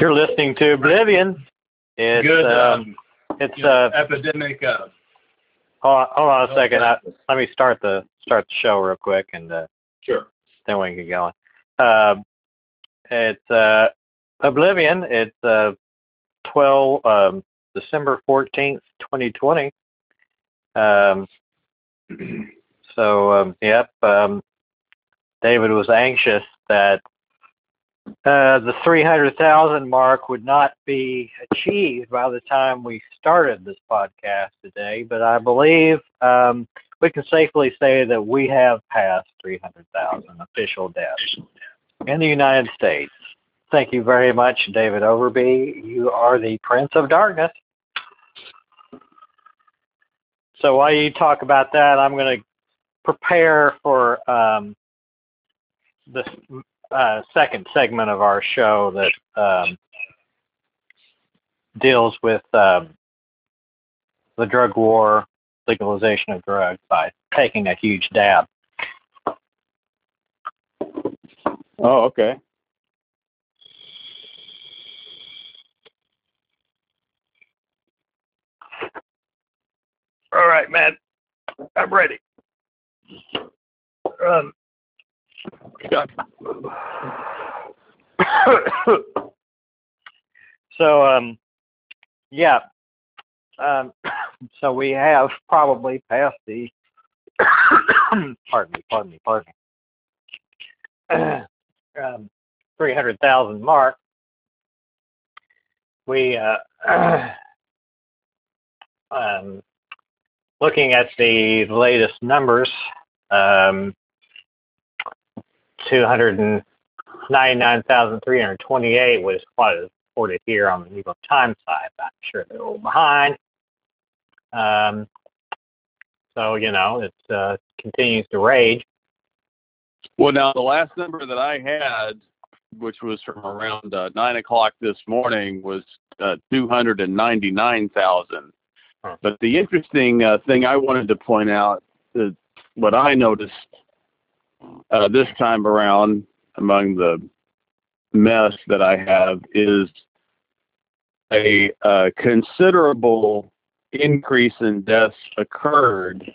You're listening to Oblivion. It's Good. um, Um, it's you know, uh epidemic. Uh, hold on, hold on a second. I, let me start the start the show real quick and uh, sure. then we can get going. Um, it's uh, Oblivion. It's uh, 12 um, December 14th, 2020. Um, so um, yep, um, David was anxious that uh, the 300,000 mark would not be achieved by the time we started this podcast today, but I believe um, we can safely say that we have passed 300,000 official deaths in the United States. Thank you very much, David Overby. You are the Prince of Darkness. So while you talk about that, I'm going to prepare for um, second segment of our show that um, deals with um, the drug war, legalization of drugs by taking a huge dab. Oh, okay. All right, man. I'm ready. Um, so, um, yeah. Um, so we have probably passed the, pardon me, pardon me, pardon me, um, 300,000 mark. We, uh, um, looking at the latest numbers, um, 299,328 was what is reported here on the New York Times side. I'm sure they're a little behind. Um, so, you know, it uh, continues to rage. Well, now the last number that I had, which was from around uh, nine o'clock this morning, was uh, two hundred and ninety-nine thousand. Huh. But the interesting uh, thing I wanted to point out, is what I noticed uh, this time around among the mess that I have, is a uh, considerable increase in deaths occurred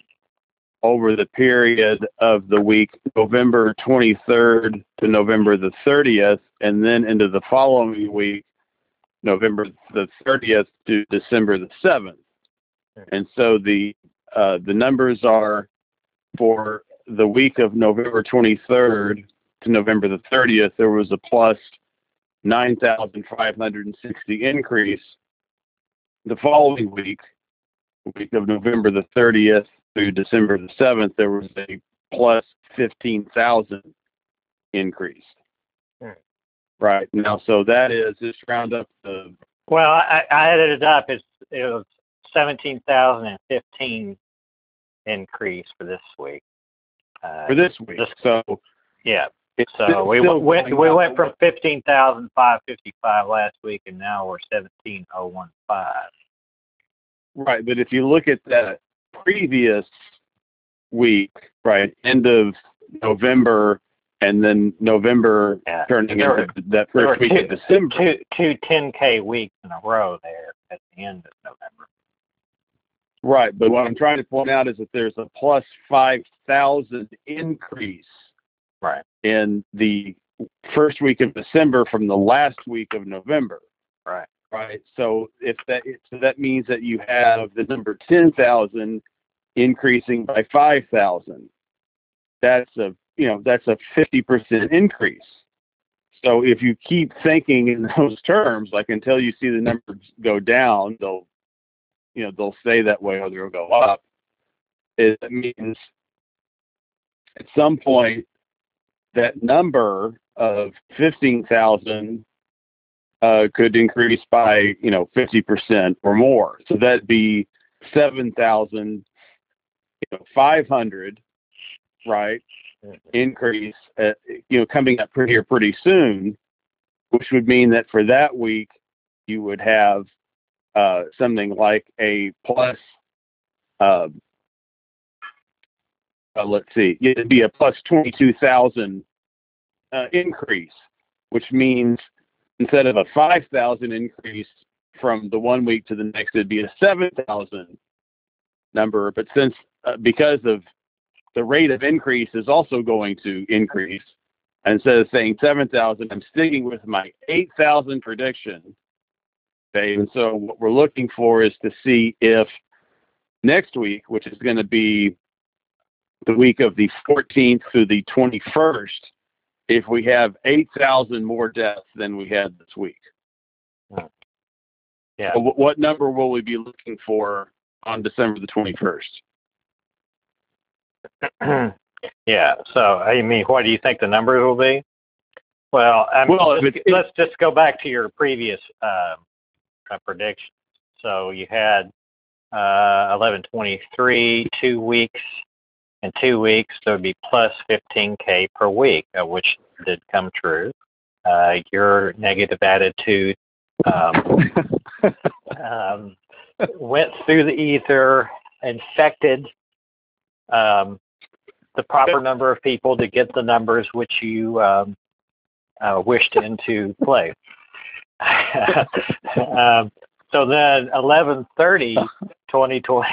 over the period of the week November 23rd to November the 30th, and then into the following week, November the 30th to December the 7th. And so the uh, the numbers are for the week of November 23rd to November the 30th, there was a plus 9,560 increase. The following week, week of November the 30th through December the 7th, there was a plus 15,000 increase. Hmm. Right. Now, so that is, just round up the, Well, I, I added it up. It's, it was 17,015 increase for this week. Uh, for this week. This- So yeah. it's So we went we went from fifteen thousand five fifty five last week, and now we're seventeen oh one five. Right, but if you look at that previous week, right, end of November, and then November Yeah. turning There into that first were week of two, December. two two ten k weeks in a row there at the end of November. Right, but what I'm trying to point out is that there's a plus 5,000 increase Right. in the first week of December from the last week of November. Right. Right. So if that so that means that you have the number 10,000 increasing by 5,000. That's a you know that's a 50% increase. So if you keep thinking in those terms, like until you see the numbers go down, they'll you know they'll stay that way or they'll go up. It means at some point that number of 15,000 uh, could increase by you know 50% or more. So that'd be 7,000, you know, 500, right? Increase, at, you know, coming up pretty here pretty soon, which would mean that for that week you would have uh, something like a plus. Uh, uh, let's see, it'd be a plus 22,000 uh, increase, which means instead of a 5,000 increase from the one week to the next, it'd be a 7,000 number. But since uh, because of the rate of increase is also going to increase, instead of saying 7,000, I'm sticking with my 8,000 prediction. Okay, and so what we're looking for is to see if next week, which is going to be the week of the 14th through the 21st, if we have 8,000 more deaths than we had this week. Yeah. So what number will we be looking for on December the 21st? yeah. So, I mean, what do you think the numbers will be? Well, I mean, Well, let's, it- let's just go back to your previous uh, uh, predictions. So you had uh, 1123, two weeks. In two weeks, there would be plus 15K per week, which did come true. Uh, your negative attitude um, um, went through the ether, infected um, the proper number of people to get the numbers which you um, uh, wished into play. um, so then 1130, 2020,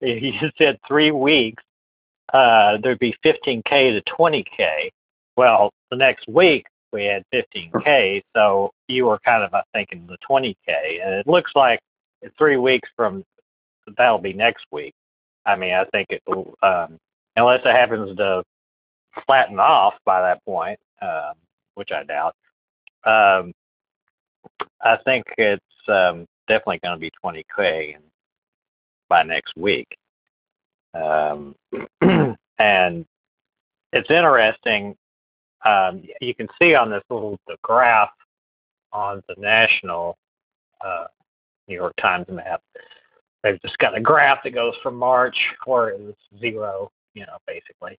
you said three weeks, uh, there'd be 15K to 20K. Well, the next week we had 15K, so you were kind of, I thinking, the 20K. And it looks like three weeks from that'll be next week. I mean, I think it um, unless it happens to flatten off by that point, um, which I doubt. Um, I think it's um, definitely going to be 20k by next week. Um, and it's interesting. Um, you can see on this little graph on the national uh, New York Times map. They've just got a graph that goes from March, where it was zero, you know, basically,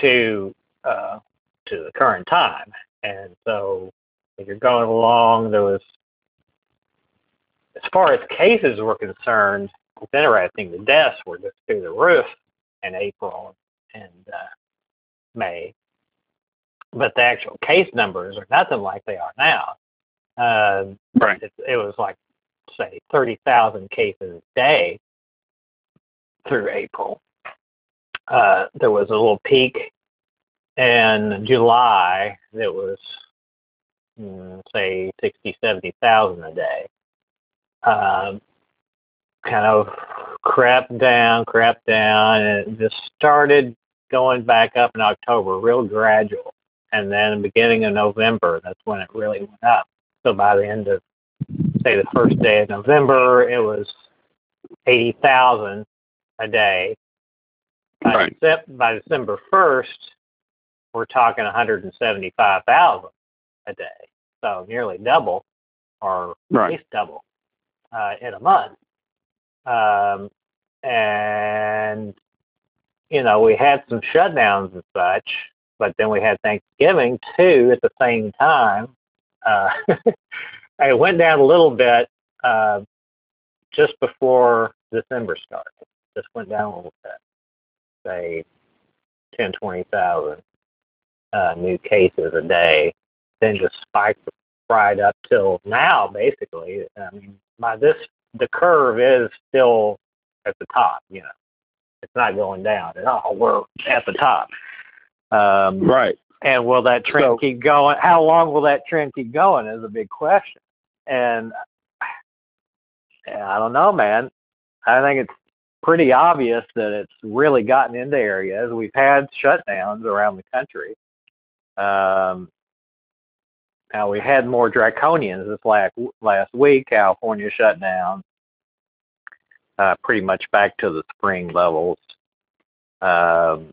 to uh, to the current time. And so, if you're going along, there was, as far as cases were concerned, it's interesting. The deaths were just through the roof in April and uh, May, but the actual case numbers are nothing like they are now. Uh, Right. it, it was like say 30,000 cases a day through April. Uh, there was a little peak in July that was, mm, say, 60, 70,000 a day. Um, kind of crept down, crept down, and it just started going back up in October, real gradual. And then beginning of November, that's when it really went up. So by the end of say the first day of November, it was eighty thousand a day. By, Right. By December first, we're talking one hundred and seventy-five thousand a day. So nearly double, or at least double, uh, in a month. Um, and you know, we had some shutdowns and such, but then we had Thanksgiving too at the same time. Uh, it went down a little bit uh, just before December started. Just went down a little bit, say 10, 20,000 uh, new cases a day. Then just spiked right up till now, basically. I mean, by this, the curve is still at the top. You know, it's not going down at all. We're at the top. Um, Right. and will that trend So- keep going? How long will that trend keep going is a big question. And and I don't know, man. I think it's pretty obvious that it's really gotten into areas. We've had shutdowns around the country. Um, now we had more draconians this last last week. California shut down, uh, pretty much back to the spring levels. Um,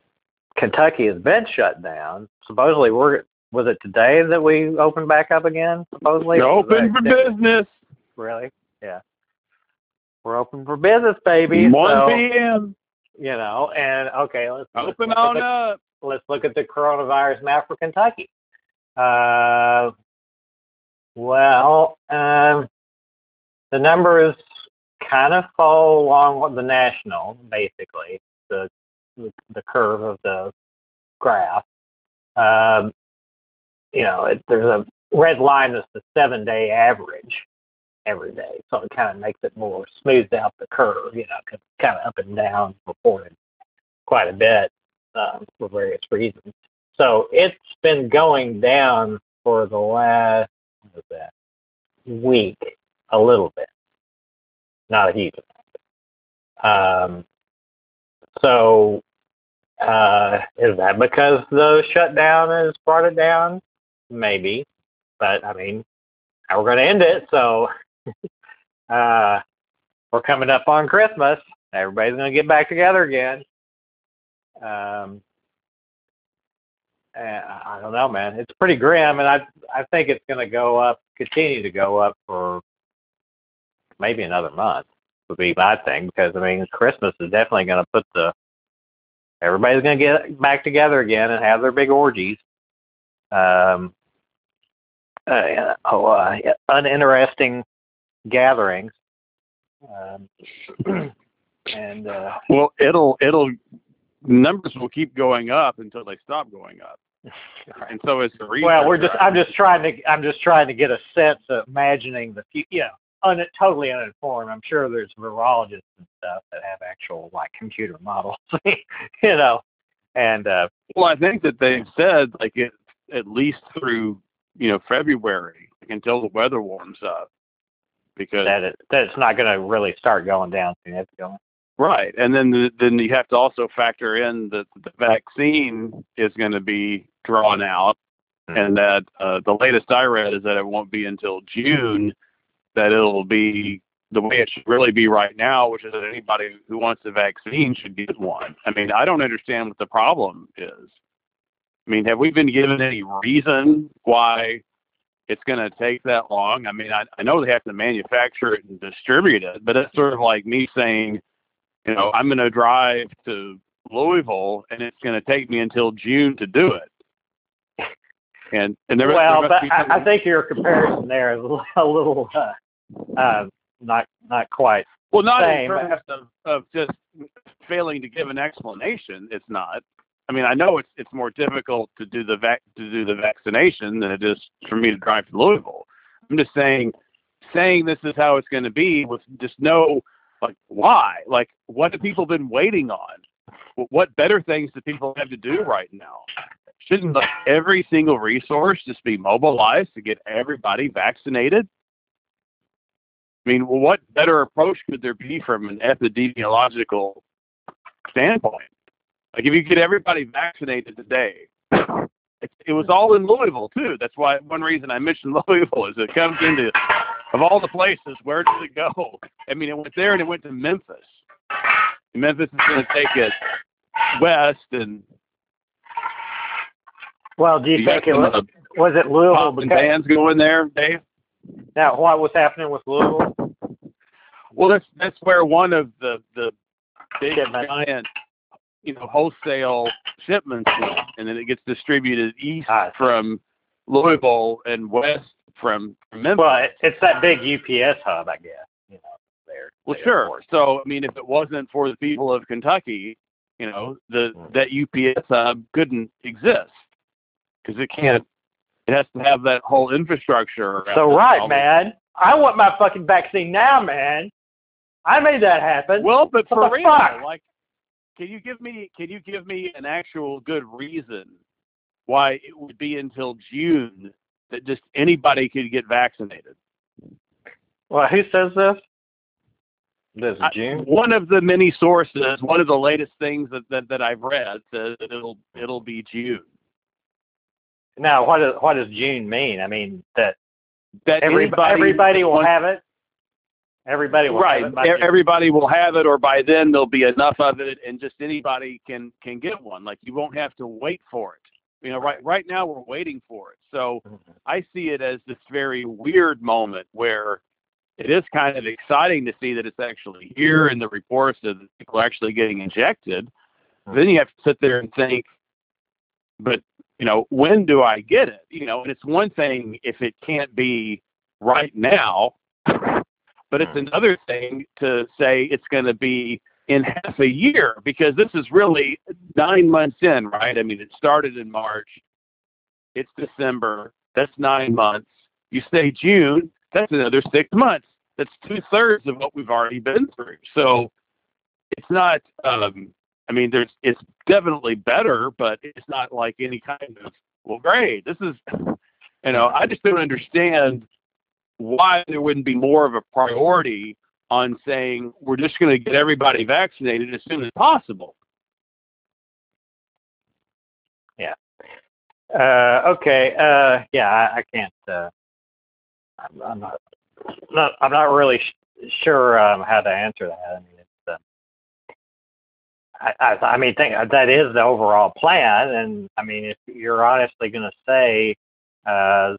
Kentucky has been shut down. Supposedly, we're was it today that we opened back up again? Supposedly, We're open for business. Really? Yeah. We're open for business, baby. 1 So, p.m. you know, and okay, let's let's Open on the, up. let's look at the coronavirus map for Kentucky. Uh, well, um, the numbers kind of follow along with the national, basically the the curve of the graph. Um, you know, it, there's a red line that's the seven day average every day, so it kind of makes it more smooths out the curve. You know, 'cause it's kind of up and down reported quite a bit um, for various reasons. So it's been going down for the last that week a little bit, not a huge amount. Um, so uh, is that because the shutdown has brought it down? Maybe, but I mean, we're going to end it? So uh, we're coming up on Christmas. Everybody's going to get back together again. Um, I don't know, man. It's pretty grim, and I I think it's going to go up, continue to go up for maybe another month. Would be my thing because I mean, Christmas is definitely going to put the everybody's going to get back together again and have their big orgies. Um, uh, oh, uh, uninteresting gatherings. Um, and uh, Well, it'll it'll numbers will keep going up until they stop going up, and so is the research. well, we're just I'm just trying to I'm just trying to get a sense of imagining the future. You know, un, totally uninformed. I'm sure there's virologists and stuff that have actual like computer models, you know, and uh, Well, I think that they've said like it at least through you know February until the weather warms up, because that it, that it's not going to really start going down significantly. Right, and then the, then you have to also factor in that the vaccine is going to be drawn out, and that uh, the latest I read is that it won't be until June that it'll be the way it should really be right now, which is that anybody who wants a vaccine should get one. I mean, I don't understand what the problem is. I mean, have we been given any reason why it's going to take that long? I mean, I, I know they have to manufacture it and distribute it, but it's sort of like me saying, you know, I'm going to drive to Louisville and it's going to take me until June to do it. And and there, well, there but I, I think your comparison there is a little uh, uh, not not quite. Well, not Same. in terms of, of just failing to give an explanation. It's not. I mean, I know it's it's more difficult to do the vac to do the vaccination than it is for me to drive to Louisville. I'm just saying, saying this is how it's going to be with just no like why, like what have people been waiting on? What better things do people have to do right now? Shouldn't like every single resource just be mobilized to get everybody vaccinated? I mean, what better approach could there be from an epidemiological standpoint? Like, if you get everybody vaccinated today, it, it was all in Louisville too. That's why one reason I mentioned Louisville is it comes into of all the places. Where does it go? I mean, it went there and it went to Memphis. And Memphis is going to take it west, and Well, do you, you think it was, was it Louisville? Because, bands going there, Dave. now, what was happening with Louisville? Well, that's that's where one of the the big Shipment. giant, you know, wholesale shipments, went, and then it gets distributed east from Louisville and west from from Memphis. Well, it, it's that big UPS hub, I guess. You know, there. well, the sure. airport. So, I mean, if it wasn't for the people of Kentucky, you know, the Mm. that UPS hub couldn't exist because it can't. It has to have that whole infrastructure. So right, man. I want my fucking vaccine now, man. I made that happen. Well, but What for real, fuck? like, can you give me can you give me an actual good reason why it would be until June that just anybody could get vaccinated? well, who says this? This is I- June. one of the many sources, one of the latest things that, that, that I've read says that it'll it'll be June. Now, what does what does June mean? I mean that That every, anybody everybody will wants- have it. Everybody will right. have it. by e- June. Everybody will have it, or by then there'll be enough of it, and just anybody can can get one. Like you won't have to wait for it. You know, right right now we're waiting for it. So mm-hmm. I see it as this very weird moment where it is kind of exciting to see that it's actually here and the reports that people are actually getting injected. Mm-hmm. Then you have to sit there and think, but you know, when do I get it? You know, and it's one thing if it can't be right now, but it's mm-hmm. another thing to say it's going to be in half a year because this is really nine months in, right? I mean, it started in March, it's December, That's nine months. You say June, that's another six months. That's two thirds of what we've already been through. So it's not. Um, I mean, there's it's definitely better, but it's not like any kind of well, great. This is, you know, I just don't understand why there wouldn't be more of a priority on saying we're just going to get everybody vaccinated as soon as possible. Yeah. Uh, okay. Uh, yeah, I, I can't. Uh, I'm, I'm, not. Not. I'm not really sure um, how to answer that. I mean. Uh, I, I, I mean, think that is the overall plan, and I mean, if you're honestly going to say, uh,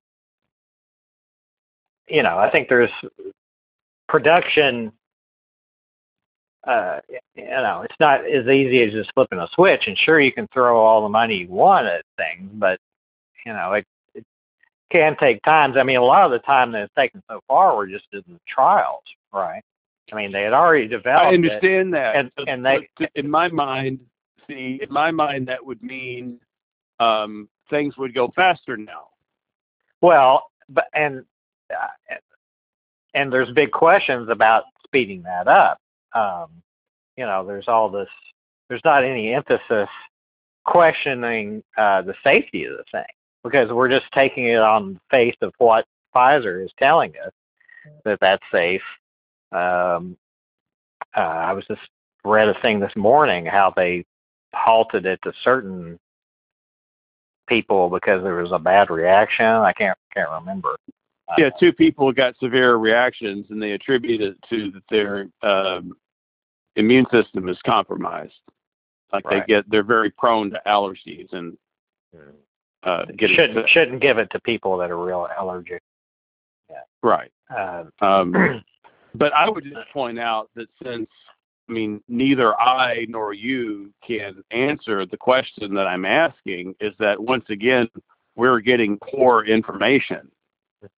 you know, I think there's production uh, you know, it's not as easy as just flipping a switch. And sure, you can throw all the money you want at things, but you know, it, it can take times. I mean, a lot of the time that it's taken so far were just in the trials, right? I mean, they had already developed. I understand it, that, and, and they, in my mind, see, in my mind, that would mean um, things would go faster now. Well, but and uh, and there's big questions about speeding that up um, you know, there's all this, there's not any emphasis questioning uh, the safety of the thing because we're just taking it on face of what Pfizer is telling us that that's safe. Um, uh, I was just read a thing this morning how they halted it to certain people because there was a bad reaction. I can't can't remember. Yeah, two people got severe reactions, and they attribute it to that their um, immune system is compromised. Like right. they get, they're very prone to allergies and uh, shouldn't shouldn't give it to people that are real allergic. Yeah. Right. Uh, um, but I would just point out that since I mean neither I nor you can answer the question that I'm asking, is that once again we're getting poor information.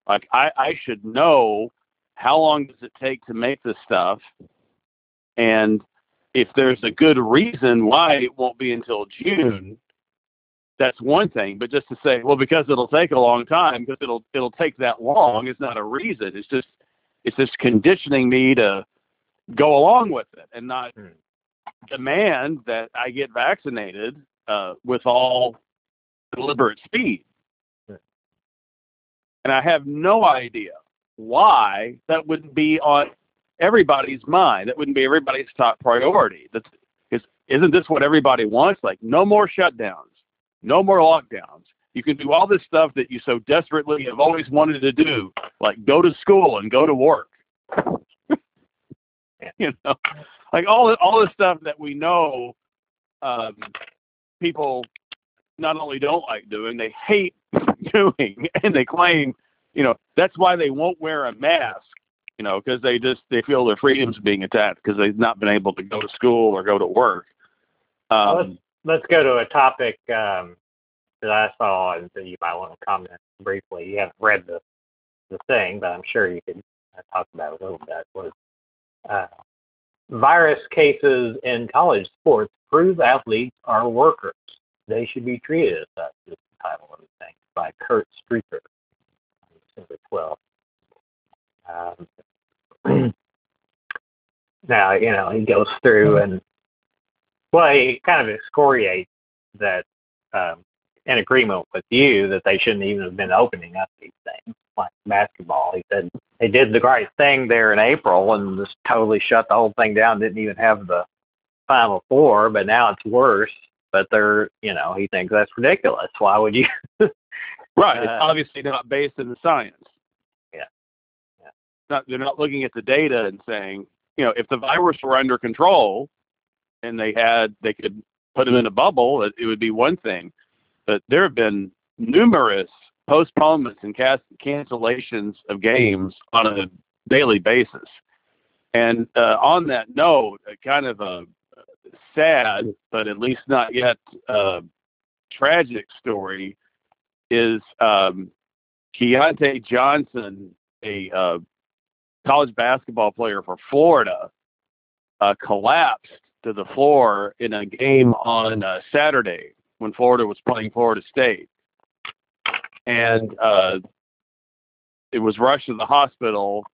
Like I, I should know how long does it take to make this stuff and if there's a good reason why it won't be until June, that's one thing. But just to say, well, because it'll take a long time, because it'll it'll take that long, is not a reason. It's just it's just conditioning me to go along with it and not hmm. demand that I get vaccinated uh, with all deliberate speed. And I have no idea why that wouldn't be on everybody's mind. That wouldn't be everybody's top priority. That's is isn't this what everybody wants? Like no more shutdowns, no more lockdowns. You can do all this stuff that you so desperately have always wanted to do, like go to school and go to work. you know, like all all the stuff that we know um, people not only don't like doing, they hate doing, and they claim, you know, that's why they won't wear a mask you know, because they just they feel their freedoms being attacked because they've not been able to go to school or go to work. Um, let's let's go to a topic um, that I saw and that you might want to comment briefly. You haven't read the the thing, but I'm sure you could uh, talk about it a little bit. Was uh, virus cases in college sports prove athletes are workers? They should be treated as such. Is title of the thing by Kurt Streeter, December 12th. Um, now, you know, he goes through and, well, he kind of excoriates that um, in agreement with you that they shouldn't even have been opening up these things like basketball. He said they did the right thing there in April and just totally shut the whole thing down, didn't even have the Final Four, but now it's worse. But they're, you know, he thinks that's ridiculous. Why would you? right. It's uh, obviously not based in the science not they're not looking at the data and saying, you know, if the virus were under control and they had they could put them in a bubble, it, it would be one thing. But there have been numerous postponements and cancellations of games on a daily basis. And uh, on that note, kind of a sad, but at least not yet uh, tragic story is um, Keyontae Johnson, a uh, college basketball player for Florida uh, collapsed to the floor in a game on uh, Saturday when Florida was playing Florida State. and uh, it was rushed to the hospital.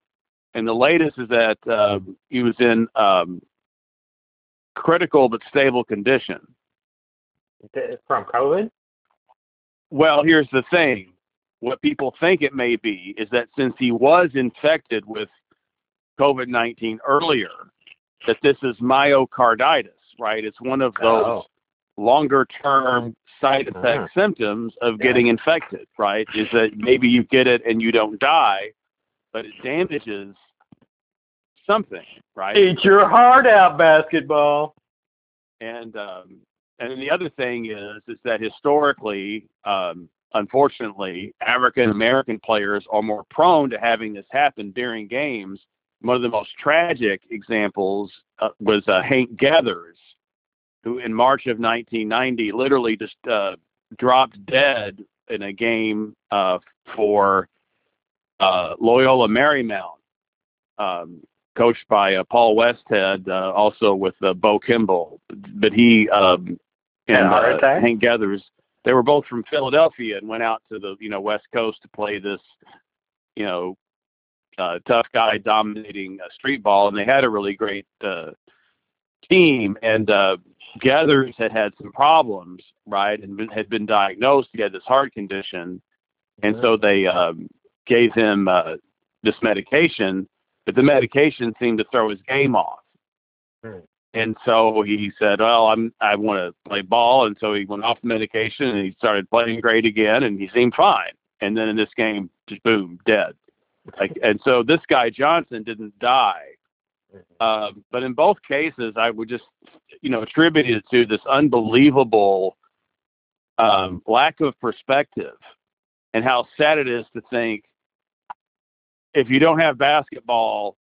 And the latest is that uh, he was in um, critical but stable condition. From COVID? Well, here's the thing. What people think it may be is that since he was infected with COVID 19 earlier, that this is myocarditis, right? It's one of those oh. longer term side effect uh-huh. symptoms of yeah. getting infected, right? Is that maybe you get it and you don't die, but it damages something, right? Eat your heart out, basketball. And um, and then the other thing is is that historically, um, unfortunately, African American players are more prone to having this happen during games. One of the most tragic examples uh, was uh, Hank Gathers, who in March of 1990 literally just uh, dropped dead in a game uh, for uh, Loyola Marymount. Um, coached by uh, Paul Westhead, uh, also with uh, Bo Kimble. But he um, and uh, Hank Gathers, they were both from Philadelphia and went out to the you know West Coast to play this, you know, uh, tough guy dominating uh, street ball, and they had a really great uh, team. And uh, Gathers had had some problems, right, and been, had been diagnosed. He had this heart condition, and so they um, gave him uh, this medication but the medication seemed to throw his game off. Hmm. And so he said, "Well, I'm I want to play ball," and so he went off the medication and he started playing great again, and he seemed fine. And then in this game, just boom, dead. Like, and so this guy Johnson didn't die, uh, but in both cases, I would just, you know, attribute it to this unbelievable um, lack of perspective, and how sad it is to think if you don't have basketball,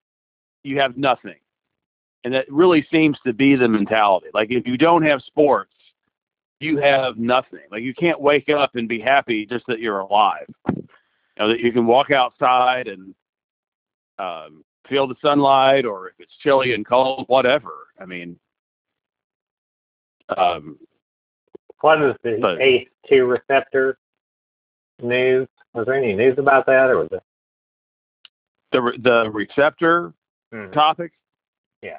you have nothing. And that really seems to be the mentality. Like if you don't have sports, you have nothing. Like you can't wake up and be happy just that you're alive. You know, that you can walk outside and um, feel the sunlight, or if it's chilly and cold, whatever. I mean, um, what is the but, ACE2 receptor news? Was there any news about that, or was it? The the receptor mm-hmm. topic. Yeah,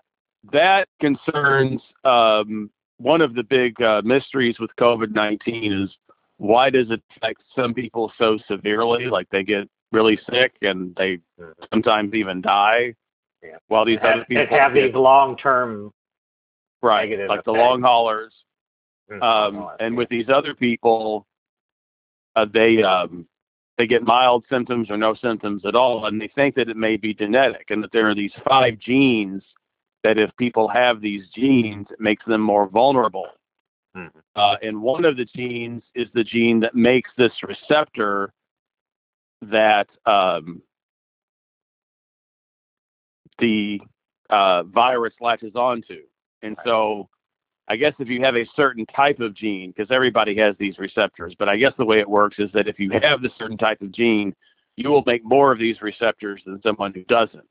that concerns um, one of the big uh, mysteries with COVID nineteen is why does it affect some people so severely? Like they get really sick and they mm-hmm. sometimes even die. Yeah. While these other people have these long term right, like effects. the long haulers. Mm-hmm. Um, and with these other people, uh, they um, they get mild symptoms or no symptoms at all, and they think that it may be genetic and that there are these five genes that if people have these genes, it makes them more vulnerable. Mm-hmm. Uh, and one of the genes is the gene that makes this receptor that um, the uh, virus latches onto. And so I guess if you have a certain type of gene, because everybody has these receptors, but I guess the way it works is that if you have the certain type of gene, you will make more of these receptors than someone who doesn't.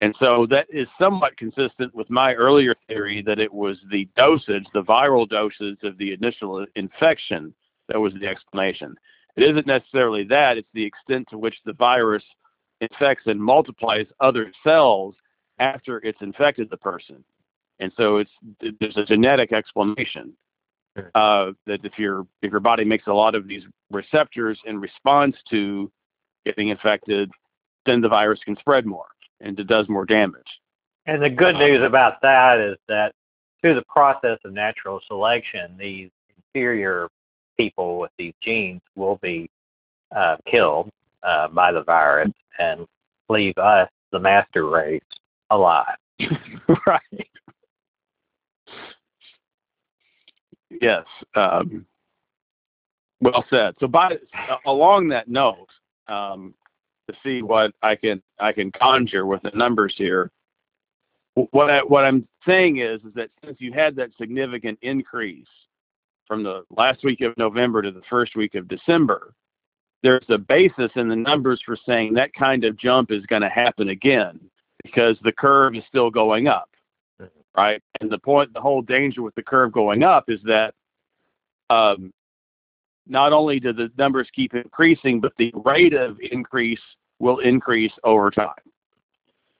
And so that is somewhat consistent with my earlier theory that it was the dosage, the viral dosage of the initial infection that was the explanation. It isn't necessarily that, it's the extent to which the virus infects and multiplies other cells after it's infected the person. And so it's there's a genetic explanation uh, that if your if your body makes a lot of these receptors in response to getting infected, then the virus can spread more and it does more damage. And the good news about that is that through the process of natural selection, these inferior people with these genes will be uh, killed uh, by the virus and leave us, the master race, alive. right. Yes. Um, well said. So, by along that note, um, to see what I can I can conjure with the numbers here. What I, what I'm saying is is that since you had that significant increase from the last week of November to the first week of December, there's a basis in the numbers for saying that kind of jump is going to happen again because the curve is still going up right? And the point, the whole danger with the curve going up is that um, not only do the numbers keep increasing, but the rate of increase will increase over time.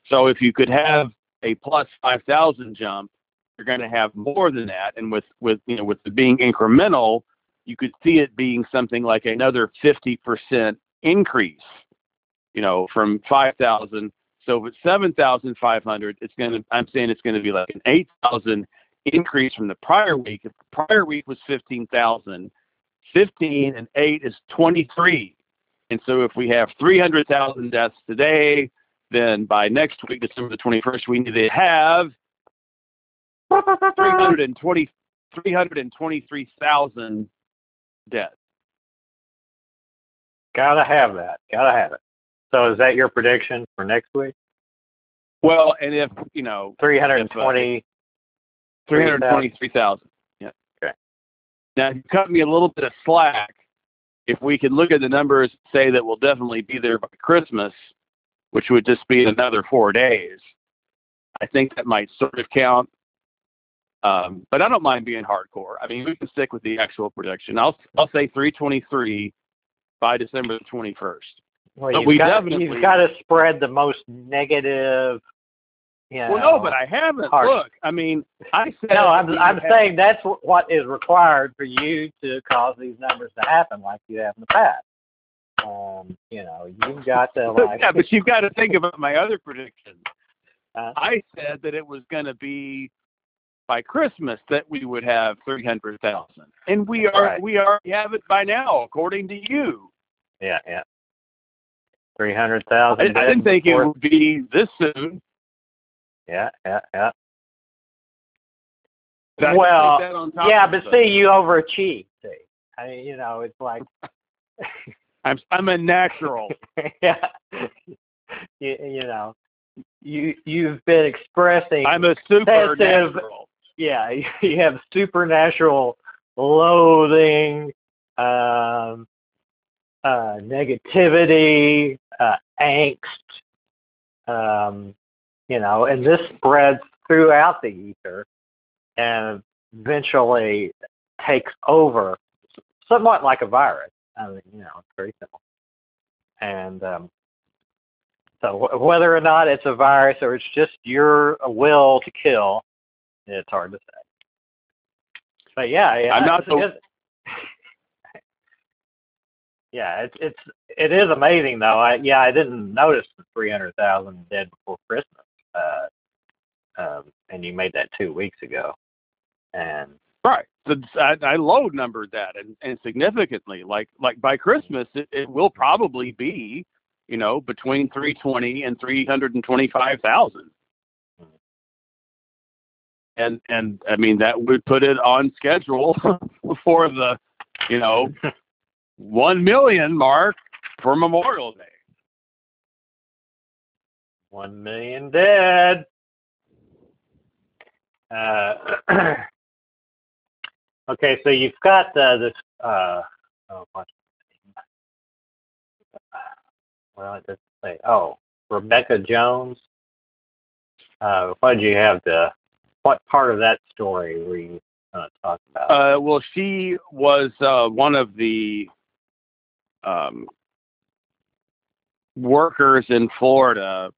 So if you could have a plus 5,000 jump, you're going to have more than that. And with, with, you know, with the being incremental, you could see it being something like another 50% increase, you know, from 5,000. So with 7,500, it's going to, I'm saying it's going to be like an 8,000 increase from the prior week. If the prior week was 15,000, 15 and 8 is 23. And so if we have 300,000 deaths today, then by next week, December the 21st, we need to have 320, 323,000 deaths. Gotta have that. Gotta have it. So is that your prediction for next week? Well, and if, you know, 320. 323,000. Yeah. Okay. Now, you cut me a little bit of slack. If we could look at the numbers, say that we'll definitely be there by Christmas, which would just be another four days, I think that might sort of count. Um, but I don't mind being hardcore. I mean, we can stick with the actual prediction. I'll I'll say 323 by December the 21st. Well, But you've we got, definitely- you've got to spread the most negative. You know, Well, no, but I haven't. hard. Look, I mean, I said. No, I'm I'm saying that's what is required for you to cause these numbers to happen like you have in the past. Um, you know, you've got to like. yeah, but you've got to think about my other prediction. Uh, I said that it was going to be by Christmas that we would have 300,000. And we are Right. we already have it by now according to you. yeah, yeah. Three hundred I. I didn't think it would be this soon. Yeah, yeah, yeah. But Well, Yeah, but see, you overachieve. See, I mean, you know, it's like, I'm I'm a natural. yeah, you, you know, you you've been expressing. I'm a supernatural. yeah, you have supernatural loathing, um, uh, negativity, uh, angst, um, you know, and this spreads throughout the ether and eventually takes over, somewhat like a virus. I mean, you know, it's very simple. And um, so, wh- whether or not it's a virus or it's just your will to kill, it's hard to say. But yeah, yeah I'm not it's- yeah, it's it's it is amazing though. I yeah, I didn't notice the three hundred thousand dead before Christmas. Uh, um, and you made that two weeks ago, and Right. So I, I low numbered that and, and significantly. Like like by Christmas, it, it will probably be, you know, between 320 and 325,000. And and I mean that would put it on schedule for the, you know, one million mark for Memorial Day. one million dead. Uh, okay, so you've got uh, this. Uh, oh? Well, it doesn't say. Oh, Rebekah Jones. Uh, what did you have the? What part of that story were you going to talk about? Uh, well, she was uh, one of the um, workers in Florida.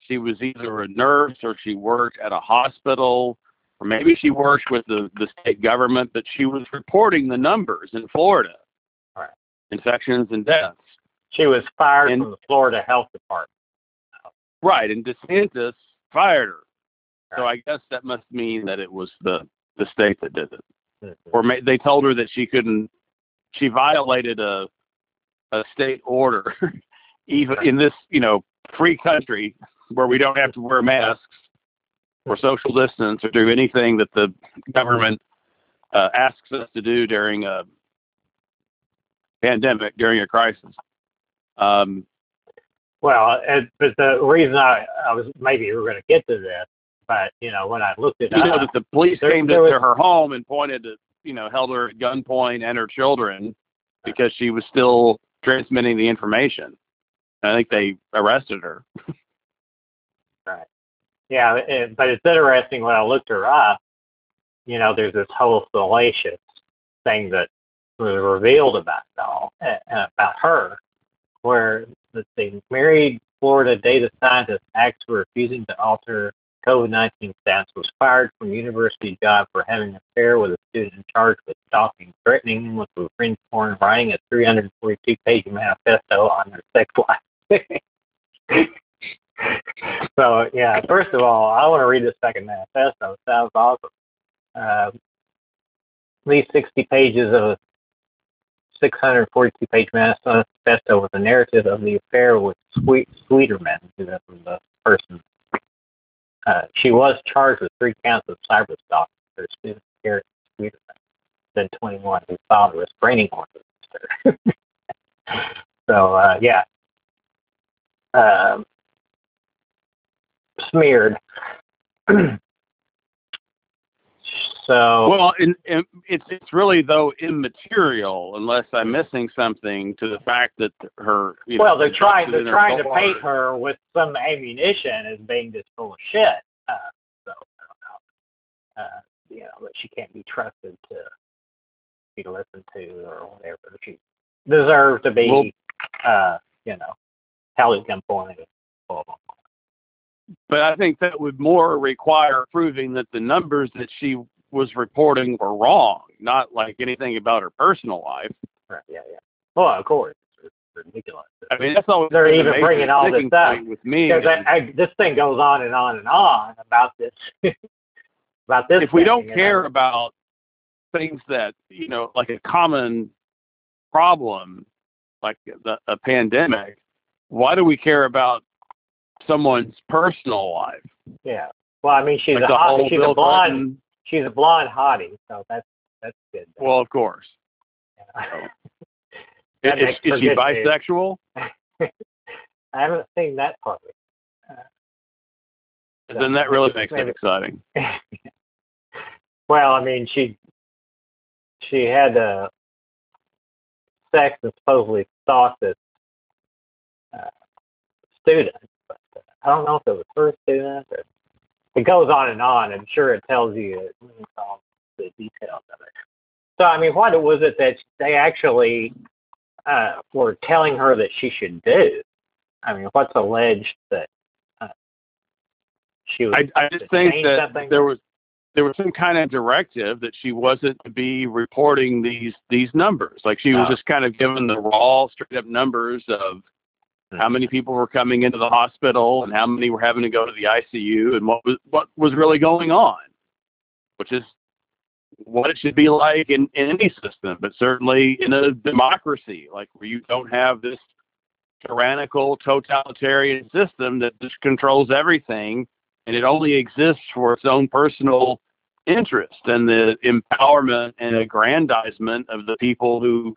She was either a nurse or she worked at a hospital, or maybe she worked with the, the state government, but she was reporting the numbers in Florida Right. infections and deaths. she was fired and- from the Florida Health Department. Right, and DeSantis fired her. So I guess that must mean that it was the, the state that did it. or may, they told her that she couldn't she violated a a state order even in this you know free country where we don't have to wear masks or social distance or do anything that the government uh, asks us to do during a pandemic during a crisis. Um, Well, it, but the reason I, I was maybe we were going to get to this, but you know when I looked at it you know that the police there- came to, was- to her home and pointed to you know held her at gunpoint and her children because she was still transmitting the information i think they arrested her right. yeah, it, but it's interesting when I looked her up. You know, there's this whole salacious thing that was revealed about it all about her, where the, the married Florida data scientist acts for refusing to alter COVID-19 status was fired from university job for having an affair with a student charged with stalking, threatening him with revenge porn, writing a 342-page manifesto on their sex life. so yeah, first of all, I want to read the second manifesto. It sounds awesome. Uh, least 60 pages of a 642 page manifesto with a narrative of the affair with Sweet Sweeterman, who was the person. Uh, she was charged with three counts of cyber stalking. Student Garrett Sweeterman, then 21, who filed a restraining order against her. so uh, yeah, um, smeared. So well, and, and it's it's really though immaterial unless I'm missing something to the fact that her. You well, know, they're trying they're trying to paint her with some ammunition as being just full of shit. Uh, so I don't know. Uh, you know, that she can't be trusted to be listened to or whatever. She deserves to be, well, uh, you know, held at gunpoint. Blah, blah, blah. But I think that would more require proving that the numbers that she was reporting were wrong, not like anything about her personal life. Right. Yeah. Yeah. Well, of course. It's ridiculous. I mean, that's always they're even bringing all this up with me. Because I, I, this thing goes on and on and on about this. about this. If we thing, don't care know? about things that you know, like a common problem, like the, a pandemic, why do we care about someone's personal life? Yeah. Well, I mean, she's like a she's a blonde. She's a blonde hottie, so that's that's good. Well, of course. Yeah. Is, is, is she bisexual? I haven't seen that part. Uh, then that really makes maybe. it exciting. well, I mean, she she had uh, sex and supposedly stalked this uh, student, but uh, I don't know if it was her student or it goes on and on. I'm sure it tells you all the details of it. So, I mean, what was it that they actually uh, were telling her that she should do? I mean, what's alleged that uh, she was? I, I just think that something? there was there was some kind of directive that she wasn't to be reporting these these numbers. Like she was Oh. just kind of given the raw, straight up numbers of how many mm-hmm. people were coming into the hospital and how many were having to go to the ICU and what was what was really going on, which is what it should be like in, in any system, but certainly in a democracy, like where you don't have this tyrannical totalitarian system that just controls everything and it only exists for its own personal interest and the empowerment and aggrandizement of the people who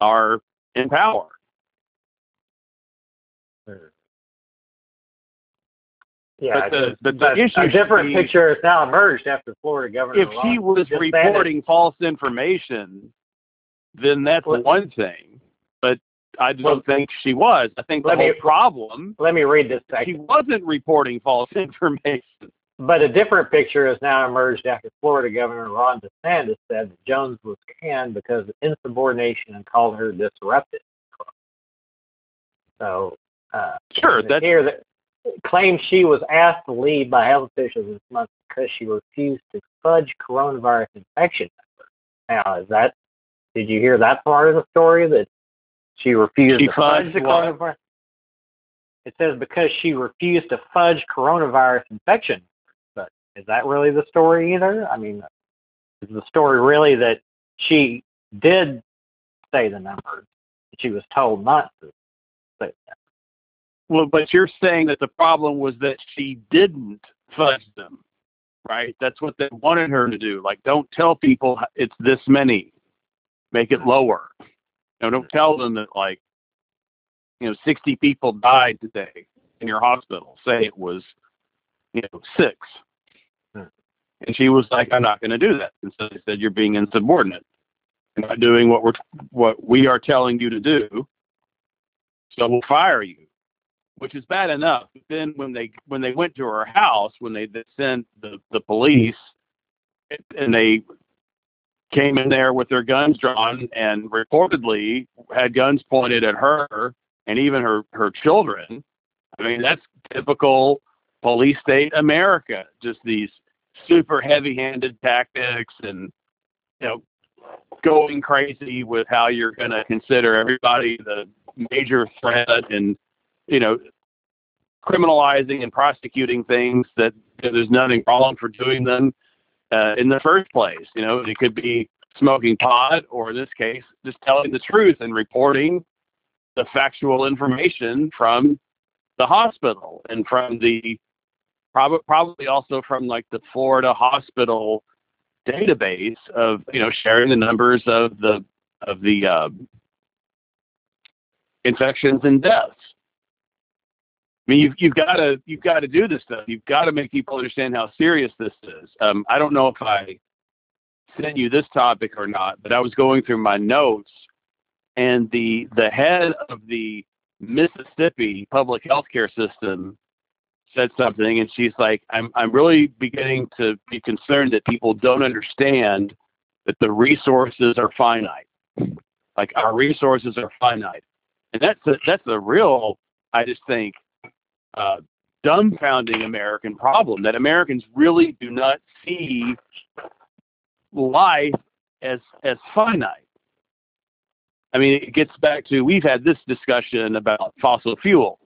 are in power. Mm. Yeah, But the- the issue a different be- picture has now emerged after Florida Governor. If she was reporting false information, then that's Well- one thing. But I don't Well- think she was. I think the Let me- problem Let me read this she wasn't reporting false information. But a different picture has now emerged after Florida Governor Ron DeSantis said that Jones was canned because of insubordination and called her disruptive. So, uh, Sure, that's here that claims she was asked to leave by health officials this month because she refused to fudge coronavirus infection numbers. Now, is that? Did you hear that part of the story that she refused She to fudge the what? coronavirus? It says because she refused to fudge coronavirus infection. But is that really the story either? I mean, is the story really that she did say the numbers, she was told not to say? Well, but you're saying that the problem was that she didn't fudge them, right? That's what they wanted her to do. Like, don't tell people it's this many, make it lower. No, don't tell them that like, you know, 60 people died today in your hospital. Say it was, you know, six. Hmm. And she was like, I'm not going to do that. And so they said, you're being insubordinate. You're not doing what we're what we are telling you to do. So we'll fire you, which is bad enough. But then when they when they went to her house, when they sent the the police, and they came in there with their guns drawn and reportedly had guns pointed at her and even her her children. I mean, that's typical police state America. Just these super heavy-handed tactics and you know going crazy with how you're going to consider everybody the major threat and you know criminalizing and prosecuting things that there's nothing wrong for doing them uh, in the first place. You know, it could be smoking pot, or in this case, just telling the truth and reporting the factual information from the hospital and from the probably probably also from like the Florida hospital database of you know sharing the numbers of the of the uh, infections and deaths. Mean, you've you've got to you've got to do this stuff. You've got to make people understand how serious this is. Um, I don't know if I sent you this topic or not, but I was going through my notes, and the the head of the Mississippi public health care system said something, and she's like, "I'm I'm really beginning to be concerned that people don't understand that the resources are finite. Like our resources are finite, and that's a, that's a real, I just think, uh, dumbfounding American problem that Americans really do not see life as as finite. I mean, it gets back to we've had this discussion about fossil fuels.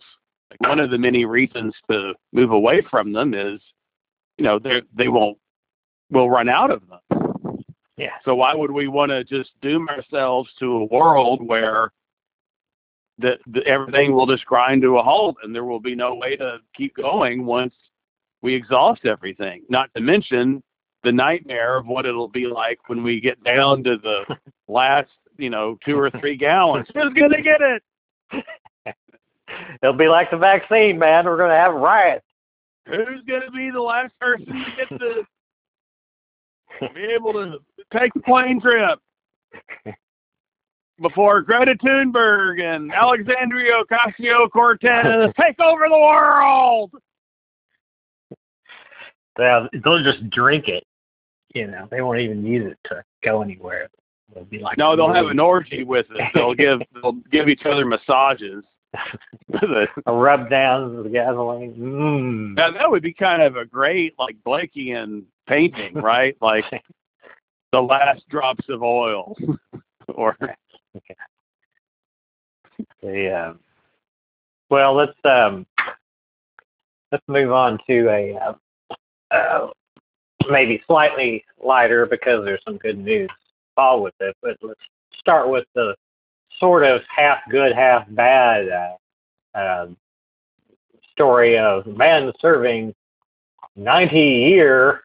Like one of the many reasons to move away from them is, you know, they they won't will run out of them. Yeah. So why would we want to just doom ourselves to a world where that everything will just grind to a halt and there will be no way to keep going once we exhaust everything. Not to mention the nightmare of what it'll be like when we get down to the last, you know, two or three gallons. Who's gonna get it? It'll be like the vaccine, man. We're gonna have riots. Who's gonna be the last person to get the be able to take the plane trip? before Greta Thunberg and Alexandria Ocasio Cortez take over the world. Yeah, they'll just drink it. You know, they won't even use it to go anywhere. They'll be like no, they'll have an orgy with it. They'll give they'll give each other massages. a rub down the gasoline. Mm. Now that would be kind of a great like Blakean painting, right? Like the last drops of oil, or Okay. The uh, well, let's um, let's move on to a uh, uh, maybe slightly lighter because there's some good news fall with it. But let's start with the sort of half good, half bad uh, uh, story of man serving 90 year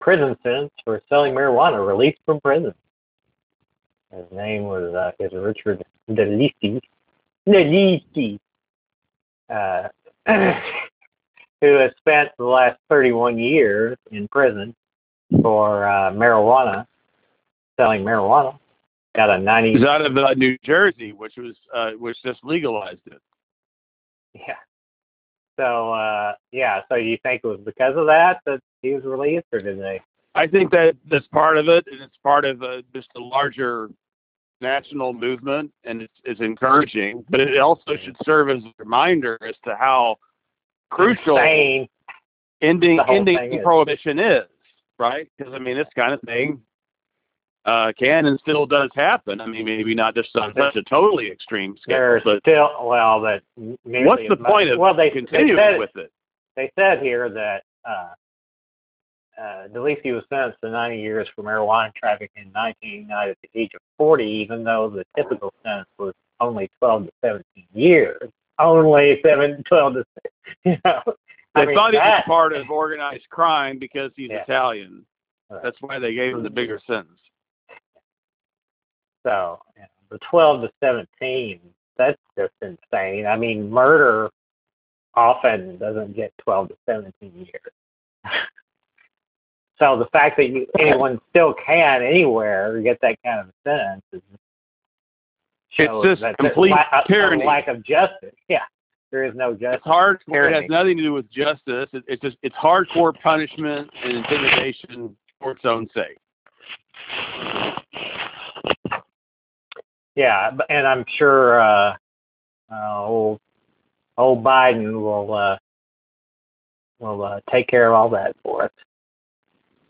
prison sentence for selling marijuana released from prison. His name was uh, is Richard DeLisi. DeLisi, uh, who has spent the last 31 years in prison for uh, marijuana, selling marijuana. Got a 90. He's out of uh, New Jersey, which was uh, which just legalized it. Yeah. So uh, yeah. So you think it was because of that that he was released, or did they? I think that that's part of it, and it's part of uh, just a larger national movement, and it's, it's encouraging. But it also should serve as a reminder as to how crucial Insane. ending ending is. prohibition is, right? Because I mean, this kind of thing uh, can and still does happen. I mean, maybe not just on such a totally extreme scale, There's but still well that what's the much- point of well they continuing they said, with it? they said here that uh, uh, DeLisi was sentenced to 90 years for marijuana trafficking in 1989 at the age of 40, even though the typical sentence was only 12 to 17 years. Only 7, 12 to, you know. They I mean, thought he was part of organized crime because he's Yeah. Italian. Right. That's why they gave him the bigger sentence. So, you know, the 12 to 17, that's just insane. I mean, murder often doesn't get 12 to 17 years. so the fact that you, anyone still can anywhere get that kind of sentence is shows just complete la- tyranny. lack of justice. Yeah, there is no justice. It's hard. It has nothing to do with justice. It, it's just it's hardcore punishment and intimidation for its own sake. Yeah, and I'm sure uh, uh, old old Biden will uh, will uh, take care of all that for us.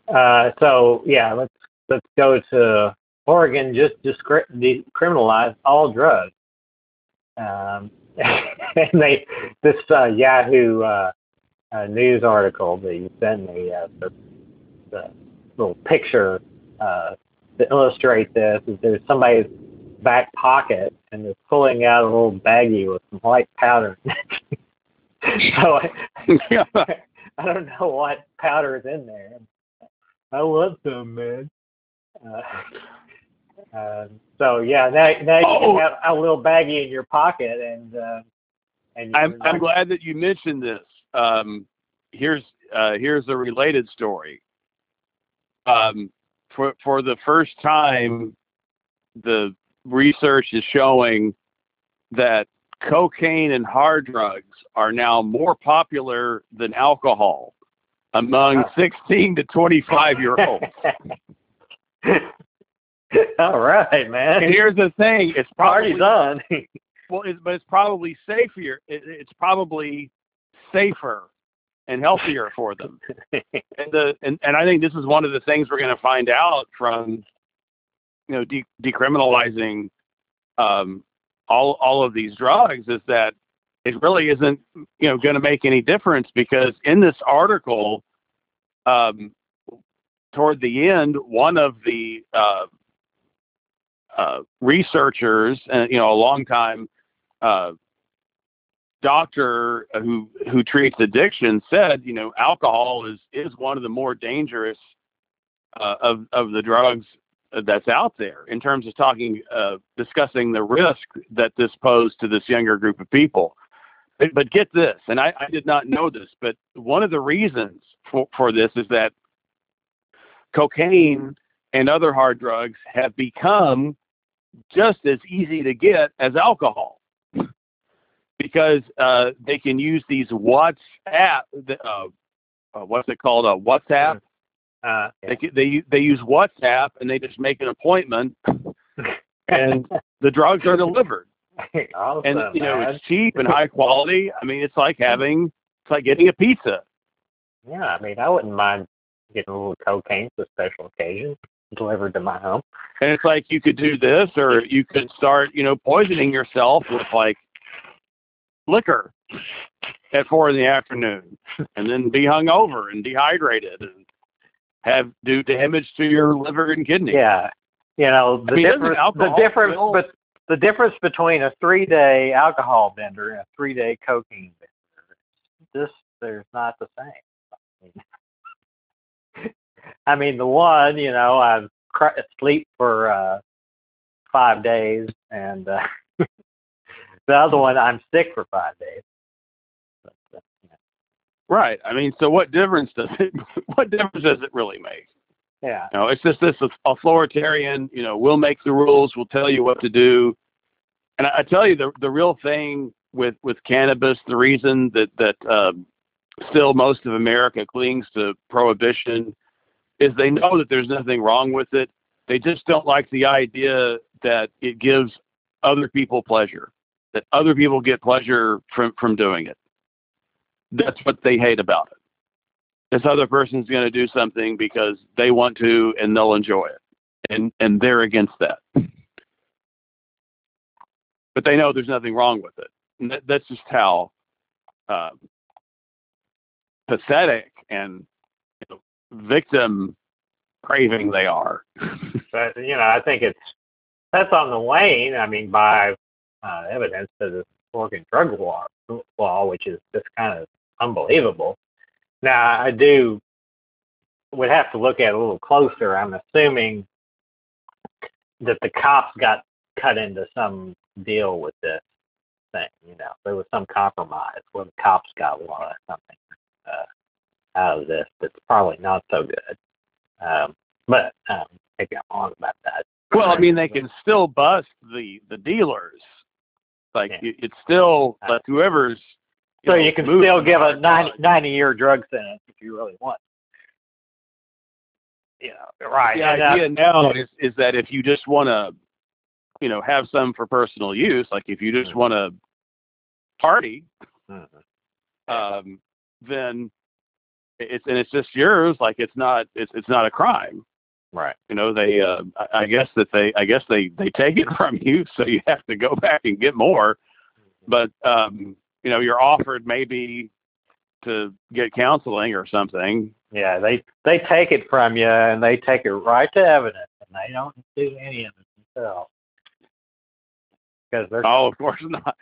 Uh, so yeah, let's let's go to Oregon. Just discri- decriminalize all drugs. Um, and they this uh, Yahoo uh, uh, news article that you sent me, uh, the, the little picture uh, to illustrate this is there's somebody's back pocket and they're pulling out a little baggie with some white powder. so I, I don't know what powder is in there. I want some, man. Uh, uh, so yeah, now now you Oh. can have a little baggie in your pocket, and uh, and I'm I'm glad that you mentioned this. Um, here's uh, here's a related story. Um, for for the first time, the research is showing that cocaine and hard drugs are now more popular than alcohol among 16 to 25 year olds. All right, man. and here's the thing: it's probably Party's on. Well, it's, but it's probably safer. It, it's probably safer and healthier for them. And the and, and I think this is one of the things we're going to find out from you know de- decriminalizing um, all all of these drugs is that it really isn't you know going to make any difference because in this article um, toward the end one of the uh, uh, researchers and you know a long time uh, doctor who who treats addiction said you know alcohol is is one of the more dangerous uh, of of the drugs that's out there in terms of talking uh, discussing the risk that this posed to this younger group of people but, but get this and I, I did not know this but one of the reasons for, for this is that cocaine and other hard drugs have become just as easy to get as alcohol. Because uh, they can use these WhatsApp, uh, uh, what's it called, a WhatsApp. Uh, They they they use WhatsApp and they just make an appointment and the drugs are delivered awesome, and you know man. it's cheap and high quality. I mean it's like having it's like getting a pizza. Yeah, I mean, I wouldn't mind getting a little cocaine for special occasions delivered to my home. And it's like you could do this, or you could start, you know, poisoning yourself with like liquor at four in the afternoon, and then be hungover and dehydrated and have do damage to your liver and kidney. Yeah, you know the I mean, difference. The difference, but the difference between a three-day alcohol bender and a three-day cocaine bender, this there's not the same. I mean, the one, you know, I cr- sleep for uh, five days, and uh, the other one, I'm sick for five days. But, uh, yeah. Right. I mean, so what difference does it? What difference does it really make? Yeah. You know, it's just this authoritarian. You know, we'll make the rules. We'll tell you what to do. And I, I tell you, the the real thing with with cannabis, the reason that that um, still most of America clings to prohibition is they know that there's nothing wrong with it. They just don't like the idea that it gives other people pleasure, that other people get pleasure from from doing it. That's what they hate about it. This other person's going to do something because they want to and they'll enjoy it, and and they're against that. But they know there's nothing wrong with it. And that, that's just how uh, pathetic and you know, victim craving they are. But you know, I think it's that's on the wane. I mean, by uh, evidence to the Oregon drug law, law, which is just kind of unbelievable. Now, I do would have to look at it a little closer. I'm assuming that the cops got cut into some deal with this thing. You know, there was some compromise where the cops got lot of something uh, out of this that's probably not so good. Um, but um, maybe I'm wrong about that. Well, I mean, they can still bust the the dealers. Like Yeah. it, it's still like whoever's. So know, you can still give a the 90, 90 year drug sentence if you really want. Yeah, right. The and, uh, idea now is is that if you just want to, you know, have some for personal use, like if you just Mhm. want to party, mhm. um, then it's and it's just yours. Like it's not it's it's not a crime. right. You know, they uh, I, I guess that they I guess they they take it from you, so you have to go back and get more. But um, you know, you're offered maybe to get counseling or something. Yeah, they they take it from you and they take it right to evidence, and they don't do any of it themselves because they're Oh, of course not.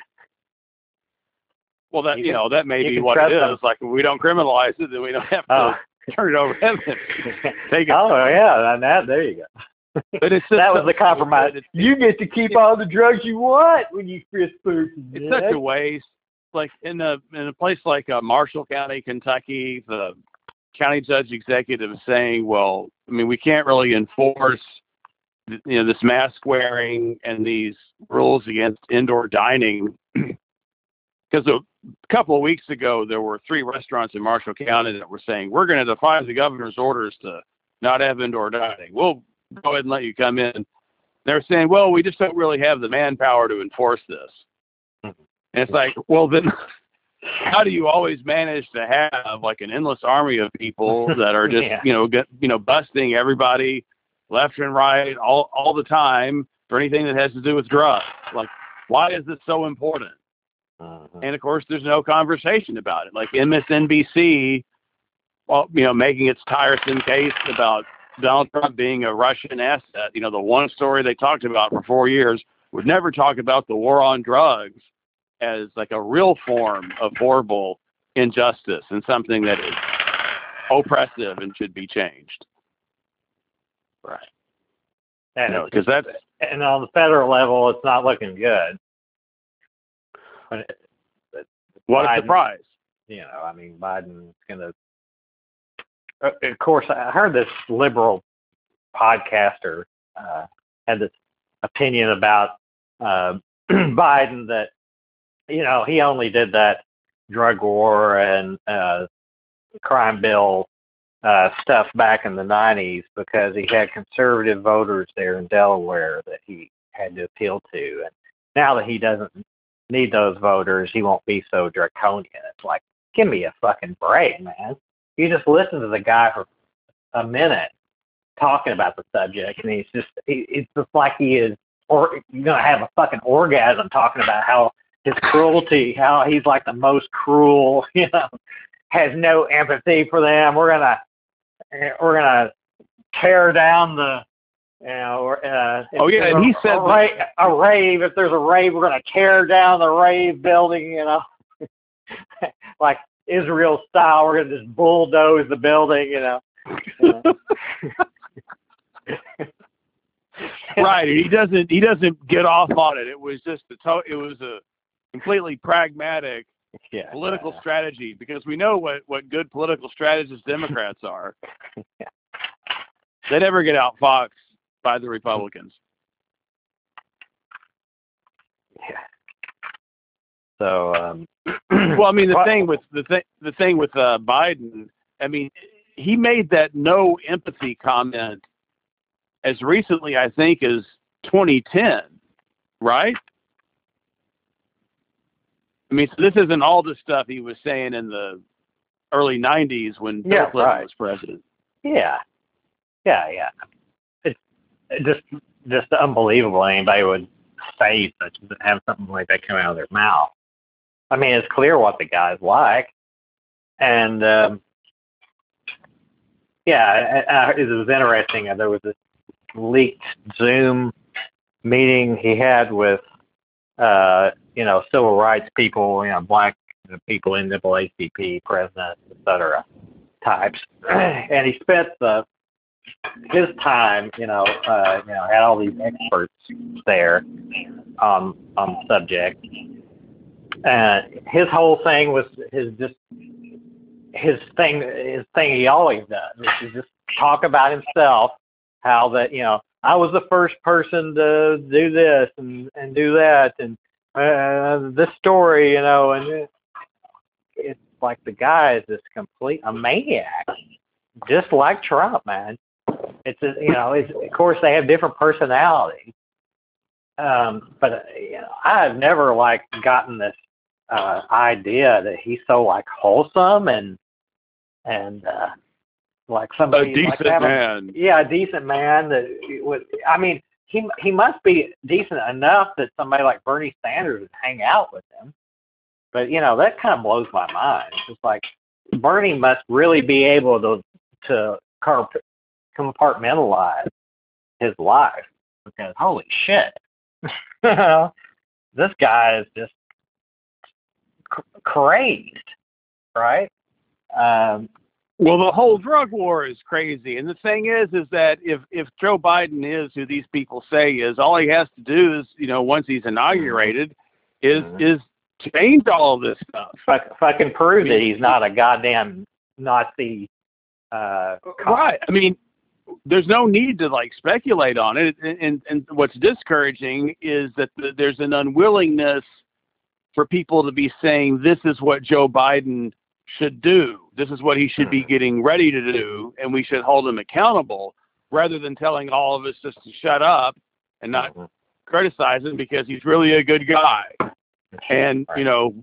Well, that You you, know that may be what it is. them. Like if we don't criminalize it, then we don't have to oh turn it over to evidence. Take it. oh yeah, and that there you go. But it's that was the compromise. You get to keep all the drugs you want when you frisk person. it's such a waste. Like in a in a place like uh, Marshall County, Kentucky, the county judge executive is saying, "Well, I mean, we can't really enforce, you know, this mask wearing and these rules against indoor dining." Because a couple of weeks ago, there were three restaurants in Marshall County that were saying, "We're going to defy the governor's orders to not have indoor dining. We'll go ahead and let you come in." They're saying, "Well, we just don't really have the manpower to enforce this." And it's like, well, then how do you always manage to have like an endless army of people that are just Yeah. you know get you know busting everybody left and right all all the time for anything that has to do with drugs? Like, why is this so important? Mhm. And of course, there's no conversation about it. Like MSNBC, well, you know, making its tiresome case about Donald Trump being a Russian asset. You know, the one story they talked about for four years would never talk about the war on drugs as like a real form of horrible injustice and something that is oppressive and should be changed. Right. You And, know, it's- because that's and on the federal level, it's not looking good. But it, what a surprise. you know, I mean, Biden's going to. Of course, I heard this liberal podcaster uh, had this opinion about uh, Biden that, you know, he only did that drug war and uh, crime bill uh, stuff back in the 90s because he had conservative voters there in Delaware that he had to appeal to. And now that he doesn't need those voters, he won't be so draconian. It's like, give me a fucking break, man. You just listen to the guy for a minute talking about the subject, and he's just, he, it's just like he is, or you're gonna have a fucking orgasm talking about how his cruelty, how he's like the most cruel, you know, has no empathy for them. We're gonna, we're gonna tear down the, you know, or, uh, Oh, yeah, and a- he said a, ra- a rave. If there's a rave, we're gonna tear down the rave building, you know, like Israel style. We're gonna just bulldoze the building, you know. right he doesn't he doesn't get off on it it was just the. to- it was a completely pragmatic yeah. political strategy because we know what what good political strategists democrats are they never get outfoxed by the republicans Yeah. So, um, well i mean the thing with the thing the thing with uh biden i mean he made that no empathy comment as recently i think as 2010 right I mean, so this isn't all the stuff he was saying in the early '90s when Bill Yeah, Clinton right. was president. yeah, yeah, yeah. It's just just unbelievable anybody would say such have something like that come out of their mouth. I mean, it's clear what the guy's like, and um, yeah, I, I, it was interesting. There was this leaked Zoom meeting he had with uh, you know civil rights people, you know, black people, in NAACP presidents, et cetera, types, and he spent the his time, you know, uh, you know, had all these experts there on on the subject. And his whole thing was his just his thing his thing he always does, which is just talk about himself, how that, you know, I was the first person to do this and, and do that and uh this story, you know, and it, it's like the guy is this complete a maniac. Just like Trump, man. it's a, you know, it's of course they have different personalities. Um, but uh, you know, I've never like gotten this uh idea that he's so like wholesome and and uh like A somebody like decent having- man. yeah, a decent man that would. I mean, he he must be decent enough that somebody like Bernie Sanders would hang out with him. But you know, that kind of blows my mind. It's like Bernie must really be able to to compartmentalize his life because holy shit, this guy is just crazed, right? Um, Well, the whole drug war is crazy, and the thing is, is that if if Joe Biden is who these people say is, all he has to do is, you know, once he's inaugurated, is Mhm. is change all this stuff. fuck, fucking prove that he's not a goddamn Nazi. Uh. Right. I mean, there's no need to like speculate on it, and and, and what's discouraging is that th- there's an unwillingness for people to be saying this is what Joe Biden should do. This is what he should be hmm. getting ready to do, and we should hold him accountable, rather than telling all of us just to shut up and not hmm. criticize him because he's really a good guy. And you know,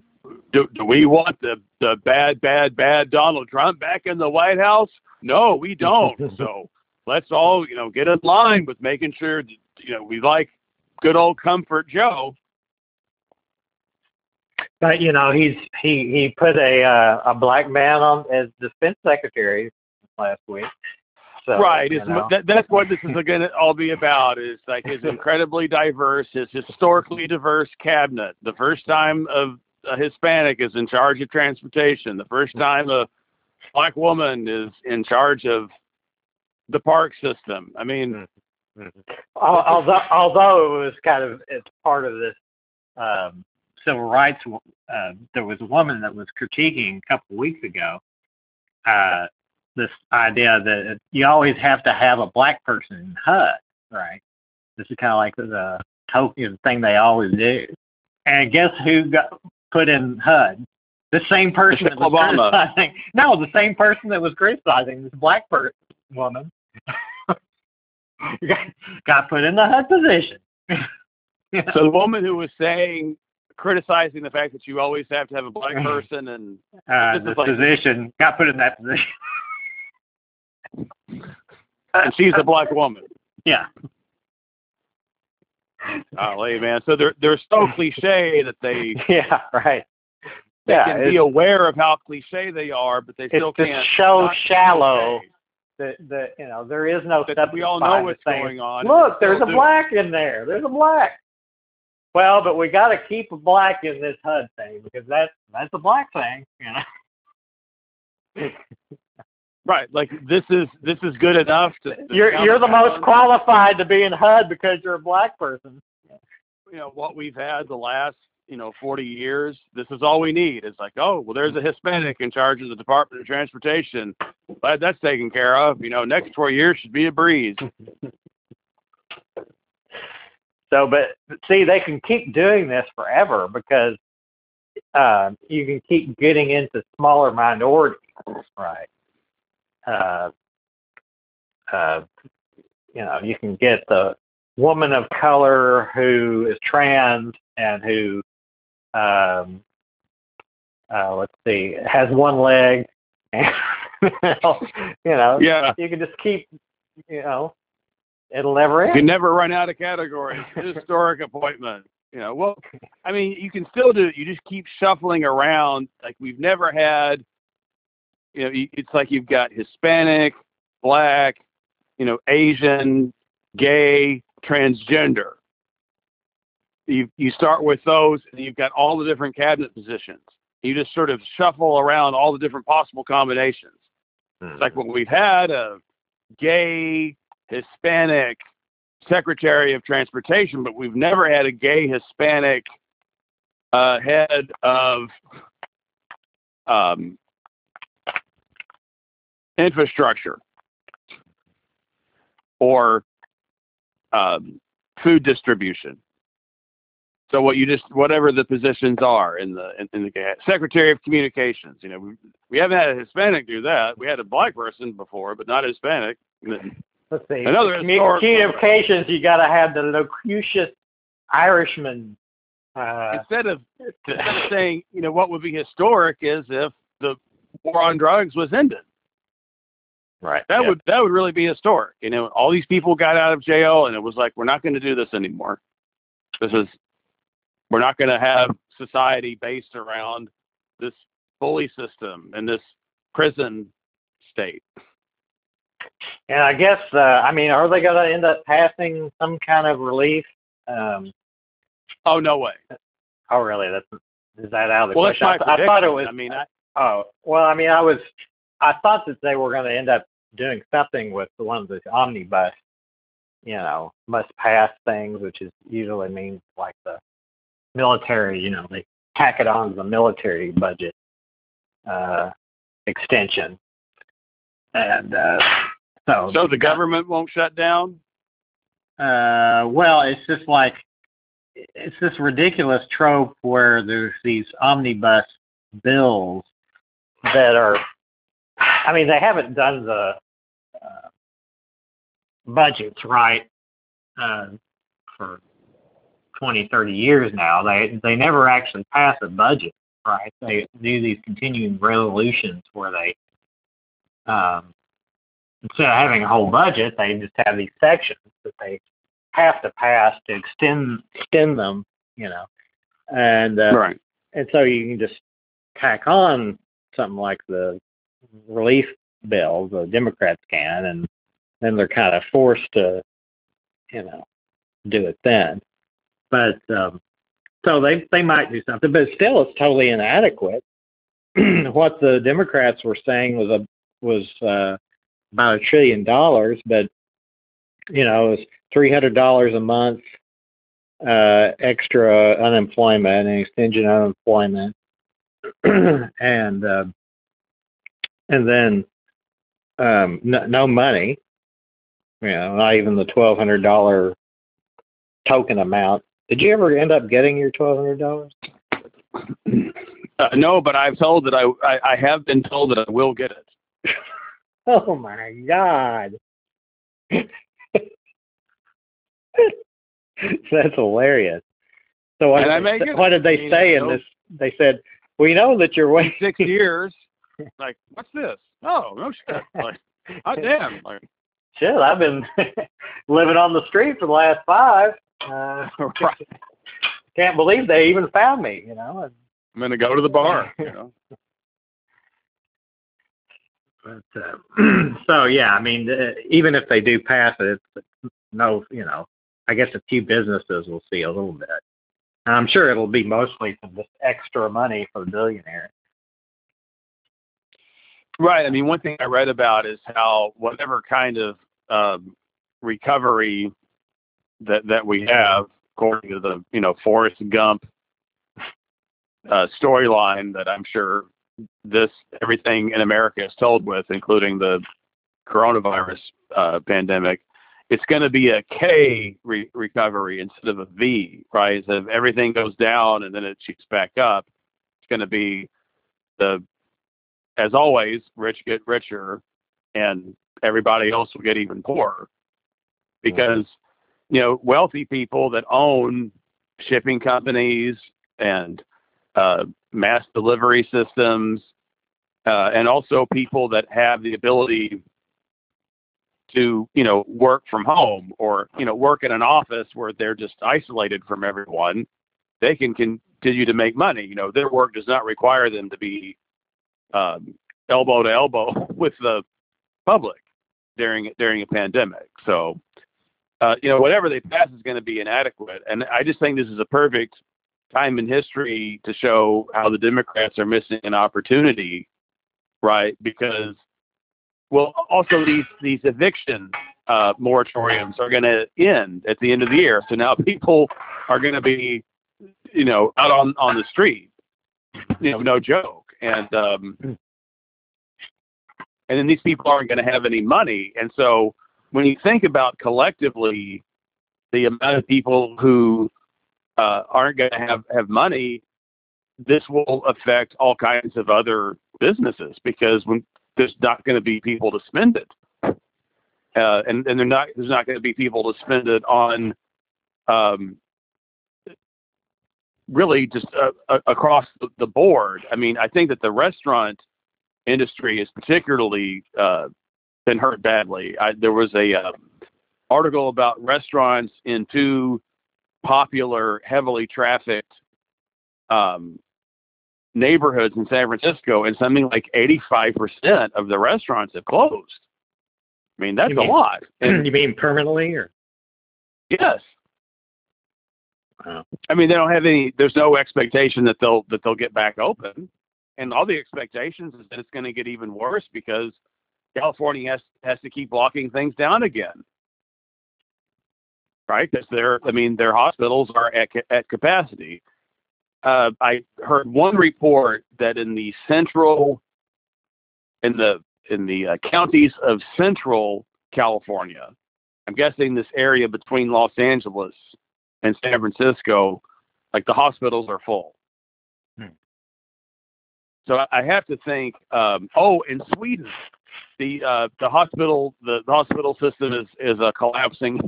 do, do we want the the bad, bad, bad Donald Trump back in the White House? No, we don't. so let's all you know get in line with making sure that you know we like good old Comfort Joe. But you know, he's he he put a uh, a black man on as defense secretary last week. So, right. you It's, know. that, that's what this is going to all be about. Is like his incredibly diverse, his historically diverse cabinet. The first time of a Hispanic is in charge of transportation. The first time a black woman is in charge of the park system. I mean, Al- although although it was kind of it's part of this um, civil rights. Uh, there was a woman that was critiquing a couple of weeks ago uh, this idea that you always have to have a black person in HUD, right? This is kind of like the token thing they always do. And guess who got put in HUD? The same person that was Obama. criticizing. No, the same person that was criticizing this black person woman got, got put in the HUD position. so the woman who was saying criticizing the fact that you always have to have a black person and uh, This is the like- position got put in that position. and she's a black woman. yeah. Golly, man. So they're they're so cliche that they Yeah. Right. they Yeah. can be aware of how cliche they are, but they still it's can't. so shallow that that you know there is no That we all know what's saying, going on. Look, there's a black in there. There's a black. Well, but we got to keep a black in this HUD thing because that's that's a black thing, you know. Right, like this is this is good enough to. to You're you're the most qualified to be in HUD because you're a black person. You know what we've had the last you know 40 years. This is all we need. It's like oh well, there's a Hispanic in charge of the Department of Transportation. Glad that's taken care of. You know, next four years should be a breeze. So, but see, they can keep doing this forever because uh, you can keep getting into smaller minorities, right? Uh, uh, you know, you can get the woman of color who is trans and who, um, uh, let's see, has one leg. And, you know, Yeah. you can just keep, you know, it'll never You end. can never run out of categories. Historic appointment. You know, well, I mean, you can still do it. You just keep shuffling around. Like we've never had. You know, it's like you've got Hispanic, Black, you know, Asian, gay, transgender. You you start with those, and you've got all the different cabinet positions. You just sort of shuffle around all the different possible combinations. It's like hmm. what we've had a gay Hispanic Secretary of Transportation, but we've never had a gay Hispanic uh, head of um, infrastructure or um, food distribution. So what you just whatever the positions are in the in, in the Secretary of Communications, you know, we, we haven't had a Hispanic do that. We had a black person before, but not Hispanic. Let's see. Another communications. You got to have the loquacious Irishman. Uh, instead of instead of saying, you know, what would be historic is if the war on drugs was ended. right. That would that would really be historic. You know, all these people got out of jail, and it was like, we're not going to do this anymore. This is we're not going to have society based around this bully system and this prison state. And I guess, uh, I mean, are they going to end up passing some kind of relief? Um, Oh no way. oh, really? That's is that out of the Well, that's question? my I, I thought it was. I mean, I, Oh, well, I mean, I was, I thought that they were going to end up doing something with the one of the omnibus, you know, must pass things, which is usually means like the military, you know, they tack it on to the military budget uh, extension, and uh, so so the government won't shut down. uh, well, it's just like it's this ridiculous trope where there's these omnibus bills that are. I mean, they haven't done the uh, budgets right uh, for 20, 30 years now. They they never actually pass a budget right. They do these continuing resolutions where they um, instead of having a whole budget, they just have these sections that they have to pass to extend extend them, you know, and uh, right. and so you can just tack on something like the relief bill, the Democrats can, and then they're kind of forced to, you know, do it then. But um, so they they might do something, but still it's totally inadequate. what the Democrats were saying was a was uh, about a trillion dollars, but you know, it's three hundred dollars a month uh, extra unemployment and extension unemployment, and uh, and then um, no, no money. You know, not even the twelve hundred dollar token amount. Did you ever end up getting your twelve hundred dollars? Uh, no, but I've told that I, I I have been told that I will get it. Oh my God. That's hilarious. So what, did they, get what did they say in this? They said, "We know that you're waiting." Six years. Like, what's this? Oh, no shit. Like, hot damn. Like, Shit, I've been living on the street for the last five. Uh, right. can't believe they even found me. You know. And, I'm gonna go to the bar. You know. But uh, so yeah, I mean, even if they do pass it, no, you know, I guess a few businesses will see a little bit. And I'm sure it'll be mostly for just extra money for the billionaires. Right. I mean, one thing I read about is how whatever kind of um, recovery that that we have, according to the you know Forrest Gump uh, storyline that I'm sure this everything in America is told with, including the coronavirus uh, pandemic, it's going to be a K re- recovery instead of a V, right? So if everything goes down and then it shoots back up, it's going to be the as always, rich get richer and everybody else will get even poorer. Because, you know, wealthy people that own shipping companies and mass delivery systems, uh, and also people that have the ability to, you know, work from home or, you know, work in an office where they're just isolated from everyone, they can continue to make money. You know, their work does not require them to be um, elbow to elbow with the public during during a pandemic. So, uh, you know, whatever they pass is going to be inadequate. And I just think this is a perfect time in history to show how the Democrats are missing an opportunity, right? Because, well, also these these eviction uh, moratoriums are going to end at the end of the year. So now people are going to be, you know, out on on the street. You know, no joke. And um, and then these people aren't going to have any money. And so when you think about collectively the amount of people who uh, aren't going to have have money, this will affect all kinds of other businesses because when there's not going to be people to spend it. uh, and and not there's not going to be people to spend it on, um, really just uh, across the board. I mean, I think that the restaurant industry has particularly uh, been hurt badly. I, there was a uh, article about restaurants in two popular, heavily trafficked um, neighborhoods in San Francisco, and something like 85% of the restaurants have closed. I mean, that's mean, a lot. And, you mean permanently, or? Yes. Wow. I mean, they don't have any. There's no expectation that they'll that they'll get back open, and all the expectations is that it's going to get even worse because California has has to keep locking things down again, right? Because their, I mean, their hospitals are at at capacity. Uh, I heard one report that in the central, in the in the uh, counties of central California, I'm guessing this area between Los Angeles and San Francisco, like the hospitals are full. Hmm. So I have to think. Um, oh, in Sweden, the uh, the hospital the, the hospital system is is uh, collapsing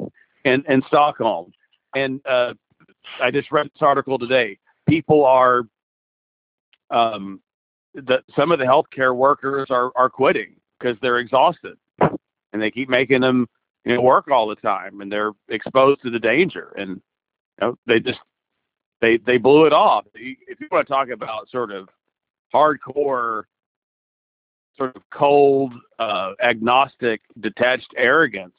in in Stockholm, and uh, I just read this article today. People are um, that some of the healthcare workers are are quitting because they're exhausted, and they keep making them you know work all the time, and they're exposed to the danger, and you know they just they they blew it off. If you want to talk about sort of hardcore sort of cold, uh, agnostic, detached arrogance.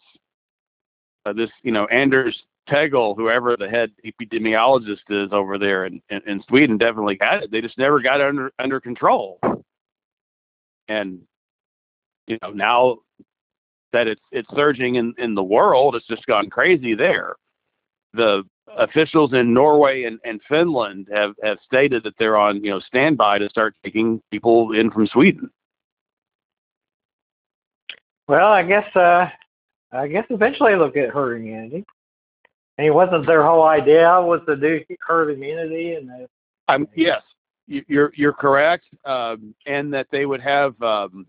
Uh, this, you know, Anders Tegnell, whoever the head epidemiologist is over there in, in, in Sweden, definitely had it. They just never got under under control. And you know, now that it's it's surging in in the world, it's just gone crazy there. The officials in Norway and, and Finland have have stated that they're on you know standby to start taking people in from Sweden. Well, I guess uh, I guess eventually they'll get herd immunity. And it wasn't their whole idea was to do herd immunity, and they, um, yes, you're you're correct, um, and that they would have um,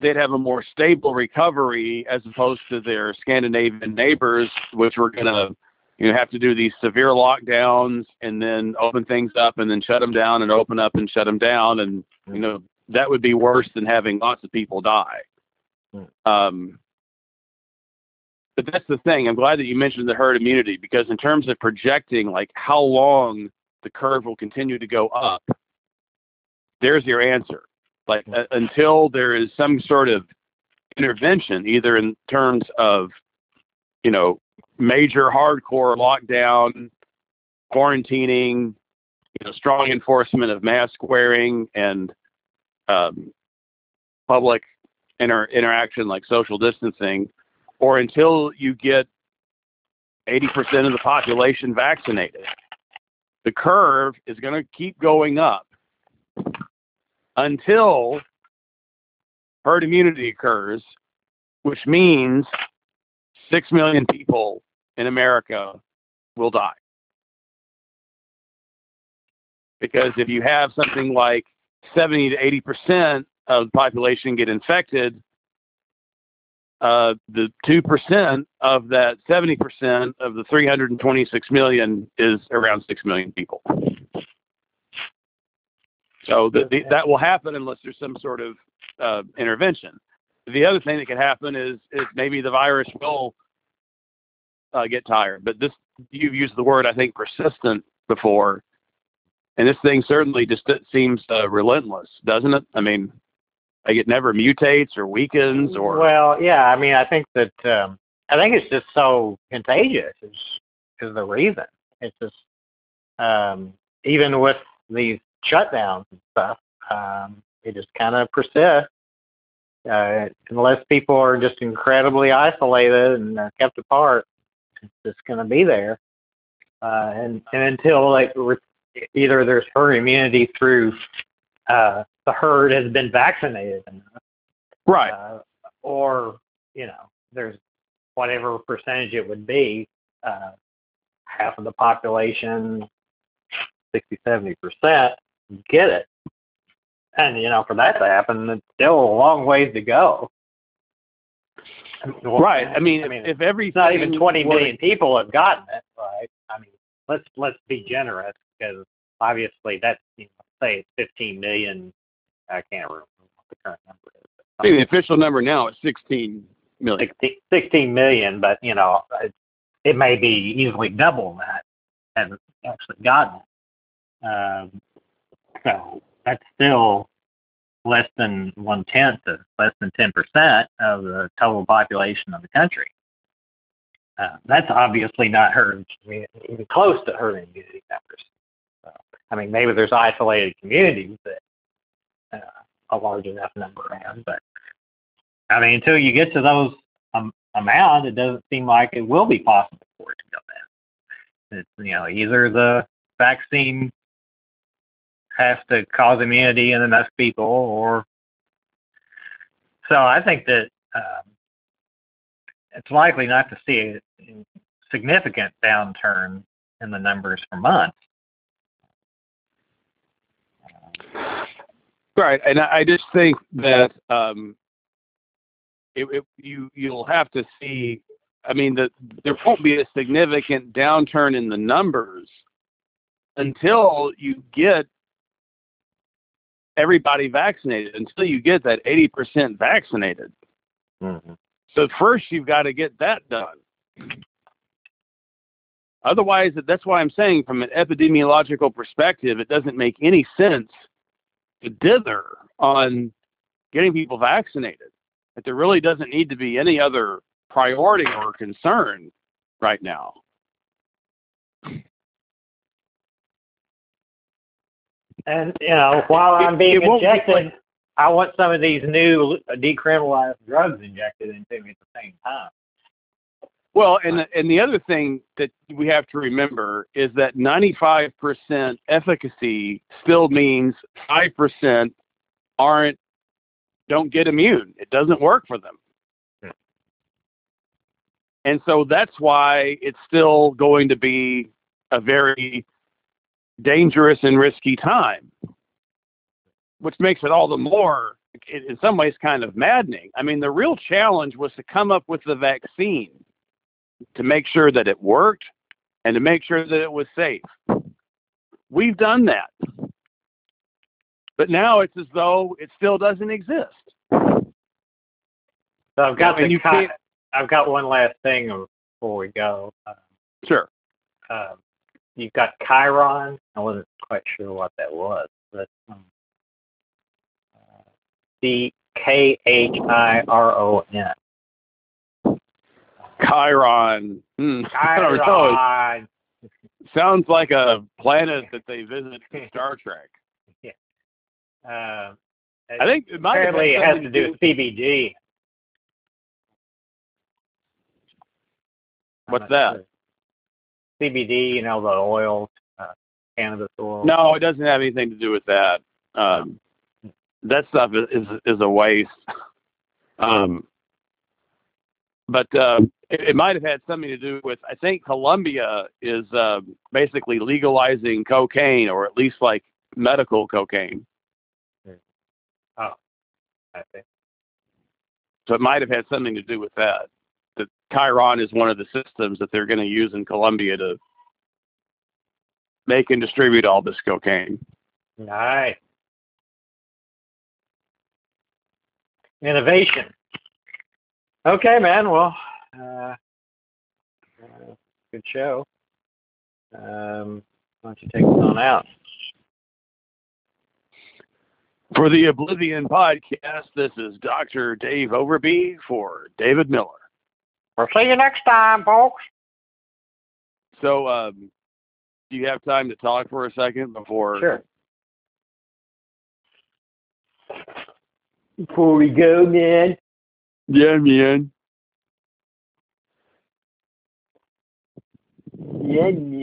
they'd have a more stable recovery as opposed to their Scandinavian neighbors, which were going to you know have to do these severe lockdowns and then open things up and then shut them down and open up and shut them down, and you know that would be worse than having lots of people die. Um, but that's the thing. I'm glad that you mentioned the herd immunity because in terms of projecting like how long the curve will continue to go up, there's your answer. Like uh, until there is some sort of intervention, either in terms of you know major hardcore lockdown, quarantining, you know strong enforcement of mask wearing and um, public inter- interaction like social distancing, or until you get 80% of the population vaccinated. The curve is going to keep going up until herd immunity occurs, which means 6 million people in America will die. Because if you have something like 70 to 80 percent of the population get infected, uh, the 2% of that 70% of the 326 million is around 6 million people. So the, the, that will happen unless there's some sort of uh, intervention. The other thing that could happen is, is maybe the virus will uh, get tired. But this, you've used the word, I think, persistent before. And this thing certainly just seems uh, relentless, doesn't it? I mean, like it never mutates or weakens or well yeah i mean i think that um i think it's just so contagious is is the reason. It's just um even with these shutdowns and stuff um it just kind of persists. Uh unless people are just incredibly isolated and uh, kept apart it's just going to be there. Uh and and until like either there's herd immunity through uh the herd has been vaccinated enough. Right. Uh, or, you know, there's whatever percentage it would be, uh, half of the population, 60, 70% get it. And, you know, for that to happen, it's still a long ways to go. Well, right. I mean, I mean, if every not even 20 million people have gotten it, right? I mean, let's let's be generous because obviously that's you know, say it's 15 million. I can't remember what the current number is. Think the official number now is 16 million. 16, 16 million, but you know, it, it may be easily double that have actually gotten it. Um, so that's still less than one tenth of less than 10 percent of the total population of the country. Uh, that's obviously not hurting even close to hurting community numbers. I mean, maybe there's isolated communities that uh, a large enough number have, but I mean, until you get to those um, amount, it doesn't seem like it will be possible for it to go down. It's you know either the vaccine has to cause immunity in enough people, or so I think that um, it's likely not to see a significant downturn in the numbers for months. Right, and I just think that um, it, it, you you'll have to see. I mean, that there won't be a significant downturn in the numbers until you get everybody vaccinated. Until you get that eighty percent vaccinated. Mm-hmm. So first, you've got to get that done. Otherwise, that's why I'm saying, from an epidemiological perspective, it doesn't make any sense dither on getting people vaccinated. That there really doesn't need to be any other priority or concern right now. And you know, while I'm being it won't be injected, like- I want some of these new uh, decriminalized drugs injected into me at the same time. Well, and the, and the other thing that we have to remember is that 95% efficacy still means 5% aren't don't get immune. It doesn't work for them. Hmm. And so that's why it's still going to be a very dangerous and risky time, which makes it all the more, in some ways, kind of maddening. I mean, the real challenge was to come up with the vaccine to make sure that it worked and to make sure that it was safe. We've done that. But now it's as though it still doesn't exist. So I've got And the chi- I've got one last thing before we go. Sure. um, you've got Chiron. I wasn't quite sure what that was, but um, uh, C K H I R O N. Chiron. Hmm. I don't know. Chiron. Sounds like a planet that they visit in Star Trek. Uh, I think it might apparently it has to do with CBD. What's that? sure. CBD, you know, the oil, uh, cannabis oil. No, it doesn't have anything to do with that. Um, that stuff is is, is a waste. Um, but uh, it, it might have had something to do with. I think Colombia is uh, basically legalizing cocaine, or at least like medical cocaine. Oh, I see. So it might have had something to do with that. That Chiron is one of the systems that they're going to use in Colombia to make and distribute all this cocaine. Nice. Innovation. Okay, man. Well, uh, uh, good show. Um, why don't you take us on out? For the Oblivion podcast, this is Dr. Dave Overby for David Miller. We'll see you next time, folks. So, um, do you have time to talk for a second before? Sure. Before we go, man. Yeah, man. Yeah, man.